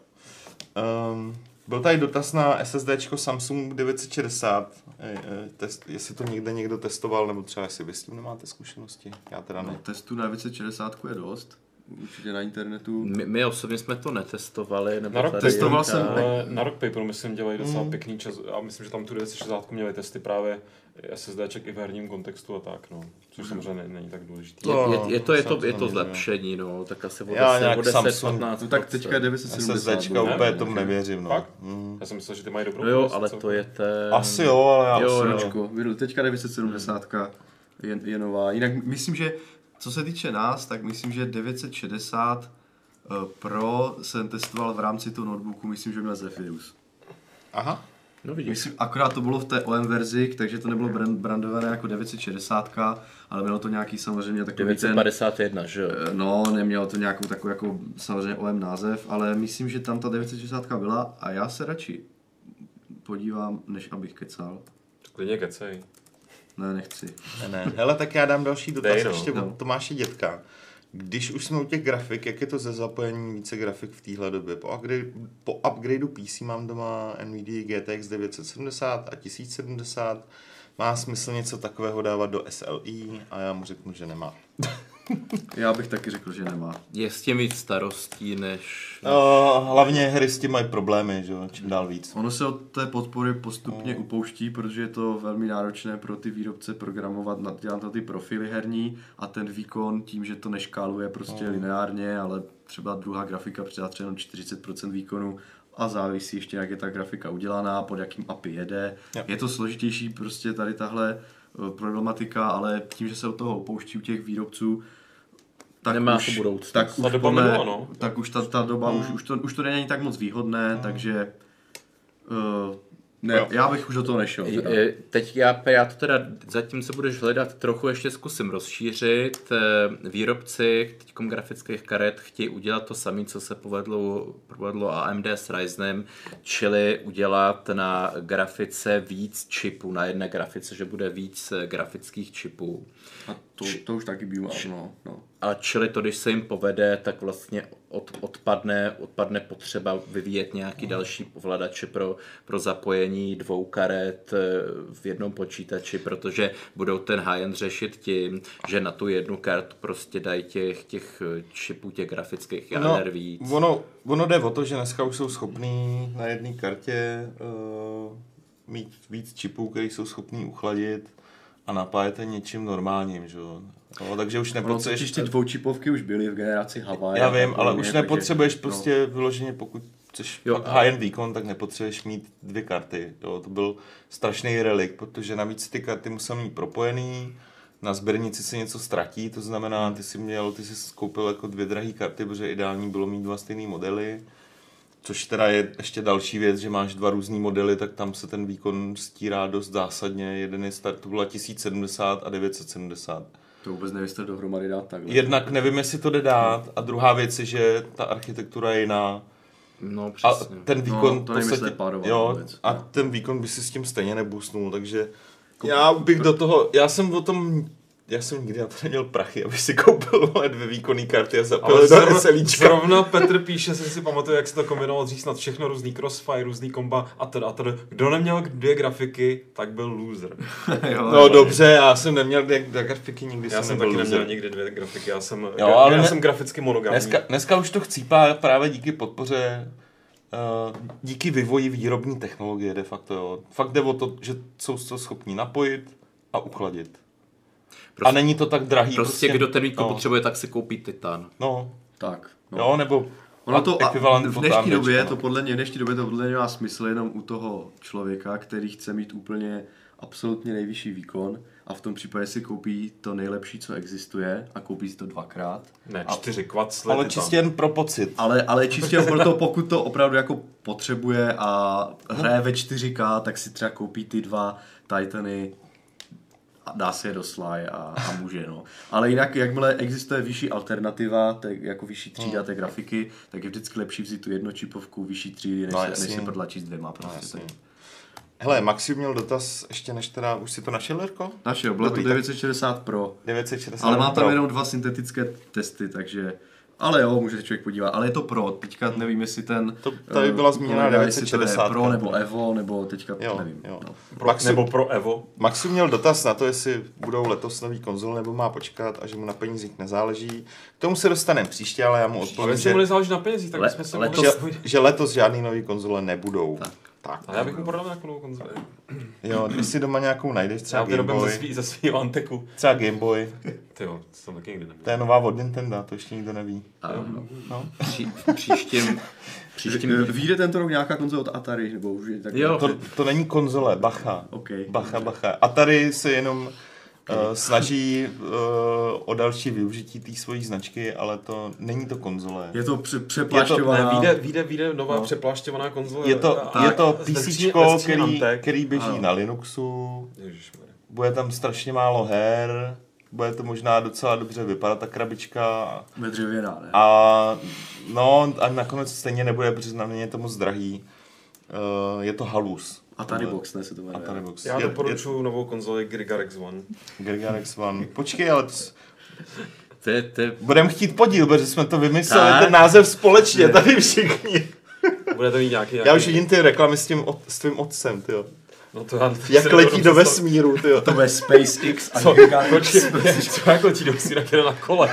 Um, byl tady dotaz na SSD Samsung 960. E, e, test, jestli to někde někdo testoval, nebo třeba jestli vy s tím nemáte zkušenosti. Já teda No, ne. testů na 960 je dost, určitě na internetu. My, my osobně jsme to netestovali. Nebo Na rok tady testoval jsem- Ale na Rock Paper, myslím, dělají docela Mm. pěkný čas a myslím, že tam tu 960 měli testy právě SSDček i v herním kontextu a tak, no. Což samozřejmě ne- není tak důležitý. To- Je, je, je, to, je, to, je to zlepšení, no, tak asi o Já 10, nějak o 10 Samsung. 15 No tak teďka je 970. SSDčka no. úplně tomu nevěřím. No. Fakt? Mm. Já jsem myslel, že ty mají dobrou No jo, ale co? to je ten... Asi jo, ale já Jo, asi jo. Vydl- Teďka 970 je, je nová. Jinak myslím, že co se týče nás, tak myslím, že 960 eh, Pro jsem testoval v rámci toho notebooku, myslím, že měl Zephyrus. Aha. No vidíš. Myslím, akorát to bylo v té OM verzi, takže to nebylo brand, brandované jako 960, ale mělo to nějaký samozřejmě takový ten... 951, že jo? Eh, No, nemělo to nějakou takovou jako samozřejmě OM název, ale myslím, že tam ta 960 byla a já se radši podívám, než abych kecal. Klidně kecej. Ne, nechci. Ne, ne. Hele, tak já dám další dotaz Dej, no. ještě No. od Tomáše Dětka. Když už jsme u těch grafik, jak je to ze zapojení více grafik v téhle době? Po, upgrade, po upgradeu PC mám doma NVIDIA GTX 970 a 1070. Má smysl něco takového dávat do SLI? A já mu řeknu, že nemá. <laughs> <laughs> Já bych taky řekl, že nemá. Je s tím víc starostí, než... Uh, hlavně hry s tím mají problémy, že jo, čím dál víc. Ono se od té podpory postupně upouští, protože je to velmi náročné pro ty výrobce programovat, na, dělat na ty profily herní a ten výkon tím, že to neškáluje prostě lineárně, ale třeba druhá grafika přidá třeba jenom 40% výkonu a závisí ještě, jak je ta grafika udělaná, pod jakým API jede. Jo. Je to složitější prostě tady tahle eh, problematika, ale tím, že se od toho upouští u těch výrobců, tak Nemá už, to budoucnost. tak Ta už, doba podle, minula, no. tak už ta, ta doba, už, už, to, už to není tak moc výhodné, takže uh, ne, já bych už do toho nešel. Teda. Teď já, já to teda, zatím se budeš hledat, trochu ještě zkusím rozšířit. E, Výrobci teďkom grafických karet chtějí udělat to samé, co se povedlo, povedlo AMD s Ryzenem, čili udělat na grafice víc čipů, na jedné grafice, že bude víc eh, grafických čipů. A to, to už taky bývá, no, no. A čili to, když se jim povede, tak vlastně od, odpadne, odpadne potřeba vyvíjet nějaký další ovladače pro, pro zapojení dvou karet eh, v jednom počítači, protože budou ten high-end řešit tím, že na tu jednu kartu prostě dají těch, těch eh, čipů, těch grafických jader víc. ono, ono jde o to, že dneska už jsou schopní na jedné kartě uh, mít víc čipů, které jsou schopní uchladit a napájet je něčím normálním, že jo. No, takže už nepotřebuješ... totiž ty dvoučipovky už byly v generaci Hawaii. Já vím, ale už takže- nepotřebuješ no. prostě vyloženě, pokud chceš Jo, high-end výkon, tak nepotřebuješ mít dvě karty. Jo, to byl strašný relik, protože navíc ty karty musel mít propojený, na sběrnici se něco ztratí, to znamená, ty si měl, ty si koupil jako dvě drahé karty, protože ideální bylo mít dva stejné modely. Což teda je ještě další věc, že máš dva různý modely, tak tam se ten výkon stírá dost zásadně. Jeden je start, to byla 1070 a 970. To vůbec nevím, jestli to dohromady dát takhle. Jednak nevím, jestli to jde dát a druhá věc je, že ta architektura je jiná. No A přesně. ten výkon No, to podstatě, párovat jo, vůbec. a ten výkon by si s tím stejně nebusnul, takže já bych do toho, já jsem o tom já jsem nikdy na to neměl prachy, aby si koupil vole, dvě výkonné karty a zapil Ale zrovna, SLíčka. zrovna Petr píše, si si pamatuju, jak se to kombinovalo dřív snad všechno, různý crossfire, různý komba a teda, a teda. Kdo neměl dvě grafiky, tak byl loser. <laughs> jo, No dobře, já jsem neměl dvě dvě grafiky, nikdy Já jsem jsem taky neměl loser. nikdy dvě grafiky, já jsem, Jo, já, ale já ne- jsem graficky monogamní. Dneska, dneska už to chcípá právě díky podpoře, uh, díky vývoji výrobní technologie de facto. Jo. Fakt jde o to, že jsou to schopní napojit a uchladit. Prostě, a není to tak drahý. prostě kdo ten výkon no, potřebuje, tak si koupí titan. No, Tak. No. jo, nebo Ono to, a v dnešní době no. to podle mě, v dnešní době to podle mě má smysl jenom u toho člověka, který chce mít úplně absolutně nejvyšší výkon a v tom případě si koupí to nejlepší, co existuje a koupí si to dvakrát. Ne, A- čtyři kvacle. Ale čistě jen pro pocit. Ale, ale čistě proto, pokud to opravdu jako potřebuje a hraje ve 4K, tak si třeba koupí ty dva Titany dá si je do Sly a, a může, no. Ale jinak, jakmile existuje vyšší alternativa, tak jako vyšší třída té grafiky, tak je vždycky lepší vzít tu jednočipovku vyšší třídy, než, No, se, než se prdlačí s dvěma. Prostě jasně. tak. Hele, Maxi měl dotaz ještě než teda, už si to našel, Jirko? Našel, byla to Dobrý, tak 960 Pro. 960 Ale má tam Pro. jenom dva syntetické testy, takže... Ale jo, může se člověk podívat. Ale je to Pro. Teďka nevím, jestli ten... To tady byla eh, zmíněna kolega, jestli to je 960. Pro nebo Evo, nebo teďka Jo, nevím. jo. No. Pro, Maxi- nebo pro Evo. Maxu měl dotaz na to, jestli budou letos nový konzole nebo má počkat a že mu na penězích nezáleží. K tomu se dostaneme příště, ale já mu odpovím, jestli mu že, nezáleží na penězích, tak Le- bychom se letos- mohli... že, že letos žádný nový konzole nebudou. Tak. Tak. A já bych mu prodal nějakou novou konzoli. Jo, když si doma nějakou najdeš, třeba Já Game vyrobím ze, Boy, svý, ze svýho anteku. třeba Game Boy, <laughs> Ty jo, to jsem taky nikdy neměl. to je nová od Nintendo, to ještě nikdo neví. A, no. No. Pří, příštím, příštím Vyjde tento rok nějaká konzole od Atari, nebo už je tak... Jo. To, to není konzole, bacha. OK. Bacha, bacha. A tady se jenom snaží uh, o další využití té svojí značky, ale to není to konzole. Je to pře- Ne, přeplášťovaná... vyjde, vyjde, vyjde nová No. přeplášťovaná konzole. Je to, a- je to a- PC, který, který běží Ano. na Linuxu, Ježišmarja. bude tam strašně málo her, bude to možná docela dobře vypadat ta krabička Ve dřevěná, ne? a no a nakonec stejně nebude, protože na mě je to moc drahý. Uh, je to halus. Atari Box, ne, se to jmenuje. Atari Box. Já je, doporučuji novou konzoli Grigarex One. Grigarex One. Počkej, ale to, to je, to je, budeme chtít podíl, protože jsme to vymysleli, Tak. ten název společně, tady všichni. Budete mít nějaký... nějaký... Já už vidím ty reklamy s tím, s tvým otcem, tyjo. No to já, Jak letí do vesmíru, tyjo. To bude SpaceX a Co? Počkej, co jak letí do vesmíru, jak na kole.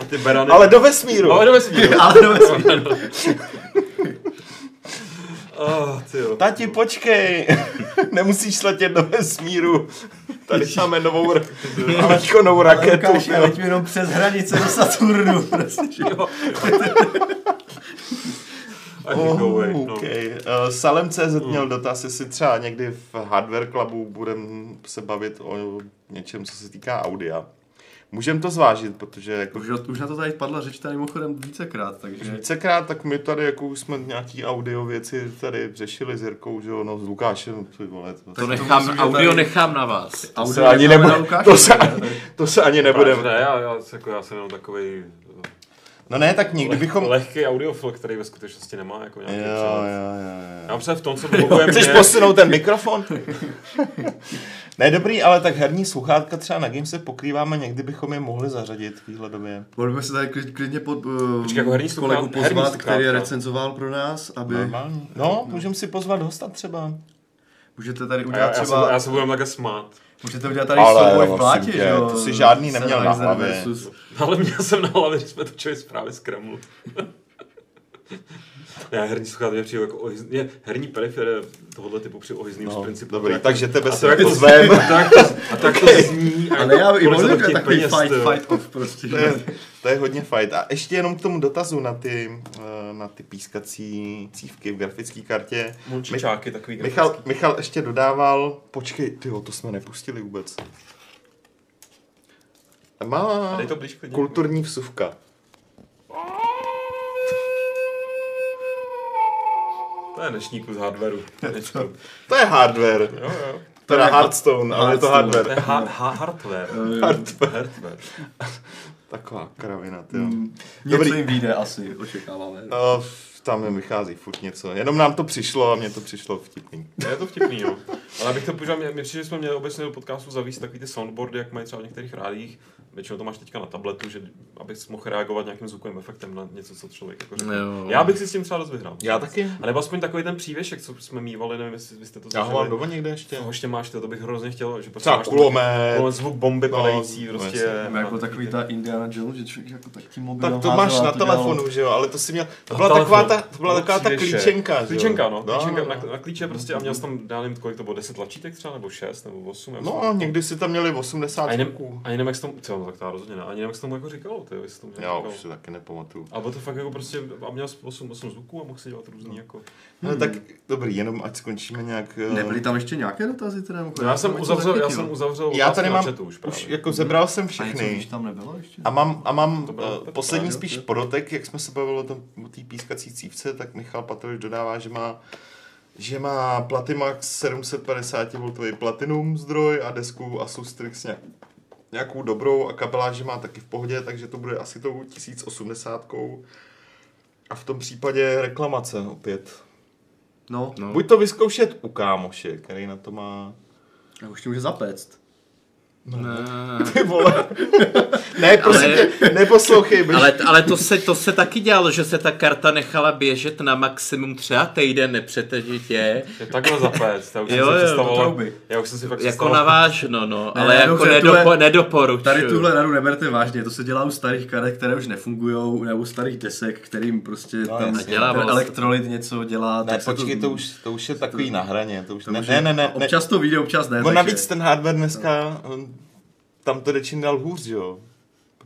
A ty berany... Ale do vesmíru. Ale do vesmíru. Ale do vesmíru. <laughs> Ty jo. Tati, počkej, <laughs> nemusíš letět do vesmíru. Tady máme novou, ra- <laughs> máme novou raketu. Lukáši, jo. leďme jenom přes hranice do Saturnu. Prostě. Jo. <laughs> Go away. No. Okay. Uh, Salem.cz měl dotaz, jestli třeba někdy v Hardware Clubu budeme se bavit o něčem, co se týká audia. Můžeme to zvážit, protože jako Už, už na to tady padla řeč tady mimochodem vícekrát, takže... vícekrát, tak my tady jako už jsme nějaký audio věci tady řešili s Jirkou, že jo, no s Lukášem, ty vole, to, to to nechám, že audio tady- nechám na vás. to Audio se ani nebude, to se ne? to se ani nebudeme. Ne, já, já, jako, já jsem jenom takový No ne, tak někdy bychom... lehký audiofil, který ve skutečnosti nemá jako Jo, nějaký jo, jo, Já jo. mám se v tom, co mluvujeme Chceš mě, posunout ten mikrofon? <laughs> ne, dobrý, ale tak herní sluchátka třeba na Game se pokrýváme, někdy bychom je mohli zařadit výhledově. Mohli se tady klid- klidně pod uh, Počkej, jako herní kolegu sluchát- herní pozvat, který je sluchátka. recenzoval pro nás, aby Normální. No, můžeme si pozvat hosta třeba. můžete tady udělat já, já, se, třeba, já se budem takhle smát. Můžete udělat tady Ale souboj v plátě, tě, že jo? to si žádný neměl na hlavě. Ale měl jsem na hlavě, když jsme točili zprávy z Kremlu. Já herní sluchátka přijdu jako ohyz... je, herní periferie tohohle typu při ohyzným No, z principu. dobrý, tak- takže tebe se to jako pozvem. A tak, a tak to <laughs> zní. A Ale já i to chtějí takový peněz, fight, fight off prostě. To je, to je hodně fight. A ještě jenom k tomu dotazu na ty, eh, na ty pískací cívky v grafické kartě. Mončičáky takový Michal, grafický. Michal ještě dodával, počkej, tyjo, to jsme nepustili vůbec. Má to kulturní vsuvka. To je dnešní z hardwareu. <laughs> To je hardware. Jo, jo. Teda je Hearthstone, ale je to Hearthstone. To hardware. je ha- ha- hardware. Hardware. Hardware. <laughs> Taková kravina, tyjo. Něco Dobrý. jim vyjde asi, <laughs> očekáváme. Uh, tam jim vychází furt něco. Jenom nám to přišlo a mně to přišlo vtipný. Je to vtipný, jo. Ale abych to použil, mě přijde, že jsme měli obecně do podcastu zavíst takový ty soundboardy, jak mají třeba v některých rádích. Většinou to máš teďka na tabletu, že abys mohl reagovat nějakým zvukovým efektem na něco, co člověk jako řekne. Jo. Já bych si s tím třeba dost vyhrál. Já taky. A nebo aspoň takový ten přívěšek, co jsme mývali, nevím, jestli vy jste to Já ho mám zažili. doma někde ještě. Toho ještě máš, to, to bych hrozně chtěl, že prostě Třeba máš tam kulomet. takový zvuk bomby No, padající, no, prostě. Nebo jako takový ta Indiana Jones, že člověk jako tak tím mobilem Tak to máš a na telefonu, že jo, ale to si měl, to byla taková ta, to byla No, taková ta klíčenka, že jo. Klíčenka, no. Klíčenka no, na, no. na klíče prostě a měl jsem tam, já nevím, kolik to bylo, 10 tlačítek třeba, nebo 6, nebo 8. já No a někdy si tam měli 80 a zvuků. ani nevím, jak tomu, co, no, tak to já rozhodně ne, ani nevím, jak se tomu jako říkalo, ty, jestli tomu Já říkalo. už si taky nepamatuju. A bylo to fakt jako prostě, a měl jsem 8, 8 zvuků a mohl si dělat No. různý jako. No tak dobrý, jenom ať skončíme nějak... eh, Nebyly tam ještě nějaké dotazy teda? No, já jsem uzavřel, já jsem uzavřel Já tady mám, už už právě. jako zebral jsem A něco všechny. víš tam nebylo ještě? A mám, a mám To bylo uh, poslední právě, spíš podotek, jak jsme se bavili o tom o té pískací cívce, tak Michal Patrovič dodává, že má že má Platimax 750 V Platinum zdroj a desku Asus Strix nějak, nějakou dobrou a kabeláž že má taky v pohodě, takže to bude asi tou 1080. A v tom případě reklamace opět. No, No. Buď to vyzkoušet u kámoše, který na to má... a už tě může zapéct. Ne. Ty vole. <laughs> ne, prosím Ale- tě, neposlouchej, byš... Ale, ale to, se, to se taky dělalo, že se ta karta nechala běžet na maximum třeba týden nepřetržitě. Je takhle zapét, já už jsem Jo, si jo, představoval, trouby. já už jsem si fakt Jako představoval- navážno, no, Ne, ale jako dobře, nedopo, tuhle- nedoporučuju. Tady tuhle radu neberte vážně, to se dělá u starých karet, které už nefungují, nebo u starých desek, kterým prostě No, tam. Dělávalo ten se. elektrolyt něco dělá. Ne, tak počkej, to už, to už je takový na hraně. To už, to ne, už ne, ne, ne, ne. Občas to vyjde, občas ne. No navíc ten hardware dneska, on, tam to jde čím dál hůř, jo.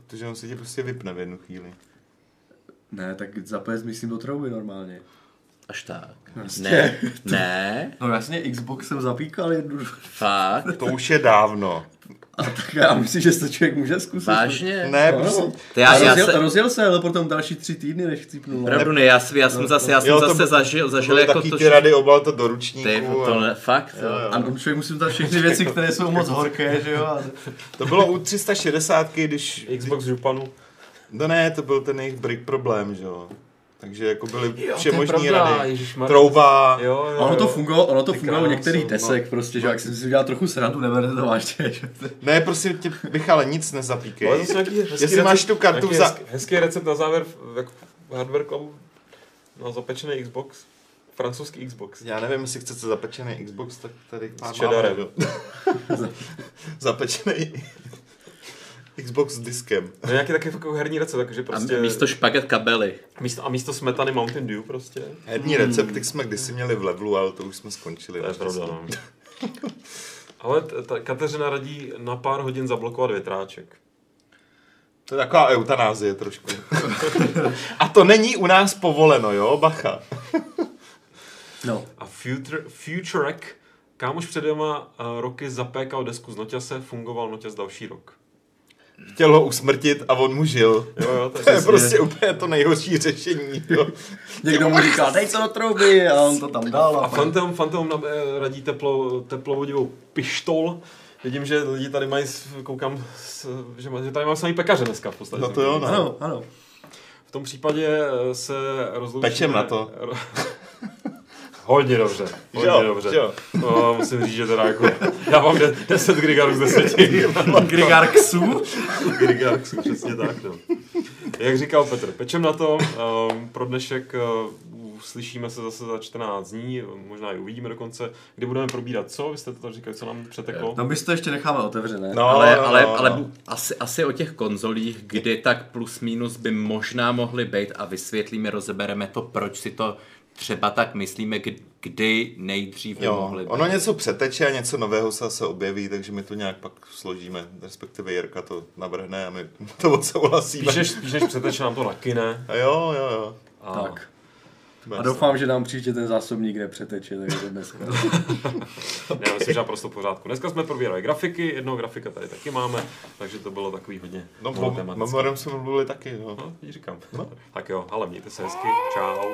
Protože on se ti prostě vypne v jednu chvíli. Ne, tak zapést myslím do trouby normálně. Až tak. Vlastně. Ne, ne, No jasně, Xbox jsem zapíkal jednu. fakt, To už je dávno. A tak já myslím, že to člověk může zkusit. vážně. Ne, No, prostě, no. To já, já rozjel, se, rozjel se, ale potom další tři týdny, než chcípnul. no. Pravdu ne, já, jsem- já jsem zase, já jsem Jo, to zase by- zažil, zažil byly jako taky to, ty že... rady obal to do ručníku. Ty, to a- ne, fakt, Jo, jo. A on člověk musí dát všechny věci, které jsou moc horké, že jo? A To bylo u 360, když... Xbox županu. No ne, to byl ten jejich brick problém, že jo. Takže jako byly Jo, všemožní rady. Trouba. Jo, jo, ono to jo. fungovalo, ono to fungovalo u kráso, některých no. desek, prostě, že jo, jak jsem si udělal trochu srandu, neberte to vážně, Ne, prosím tě, Michale, nic nezapíkej. Ale zase nějaký hezký Jestli máš recept, tu kartu za- hezký, hezký recept na závěr, v- Hardware Clubu, na zapečený Xbox, francouzský Xbox. Já nevím, jestli chcete zapečený Xbox, tak tady máme, jo. <laughs> zapečený Xbox s diskem. No nějaký taky jako herní recept, takže A prostě... místo špaget kabely. místo, a místo smetany Mountain Dew prostě. Herní recepty jsme kdysi měli v levelu, ale to už jsme skončili. To je naštěstí. pravda, no. <laughs> Ale ta Kateřina radí na pár hodin zablokovat větráček. To je taková eutanázie trošku. <laughs> A to není u nás povoleno, jo, bacha. <laughs> No. A Future, Futurek, kámoš před dvěma uh, roky zapékal desku z Noťase, fungoval Noťas další rok. Chtěl ho usmrtit a on mu žil. Jo, jo, to je <laughs> To je prostě úplně to nejhorší řešení. Jo. Někdo mu říká, dej to do trouby a on to tam dal. A A Phantom, Phantom eh, radí teplo, teplovodivou pištol. Vidím, že lidi tady mají, koukám, že, že tady máme samý pekaře dneska v podstatě. No to jo, no. Ano, ano. V tom případě eh, se rozloučíme. Pečem na to. <laughs> Hodně dobře, hodně jo, dobře. jo. No, musím říct, že teda jako, já mám de- 10 grigarů z 10. <laughs> Grigarxu. Grigarxu, přesně tak, no. Jak říkal Petr, pečem na to, um, pro dnešek uh, slyšíme se zase za 14 dní, možná i uvidíme dokonce, kdy budeme probírat co, vy jste to říkali, co nám přeteklo. No my to ještě necháme otevřené. No, ale, no, ale, no, ale no. bu- asi, asi o těch konzolích, kdy tak plus minus by možná mohly být a vysvětlíme, rozebereme to, proč si to třeba tak myslíme, kdy, nejdřív Jo, mohly být. ono něco přeteče a něco nového se zase objeví, takže my to nějak pak složíme, respektive Jirka to navrhne a my <laughs> to odsouhlasíme. Spíš než, spíš než přeteče nám to nakine. A jo, jo, jo. A, Tak. A doufám, že nám příště ten zásobník nepřeteče, takže dneska. <laughs> Já myslím, že naprosto v pořádku. Dneska jsme probírali grafiky, jednoho grafika tady taky máme, takže to bylo takový hodně No, monotematické. memorem jsme mluvili taky, no. No, říkám. Tak jo, ale mějte se hezky, čau.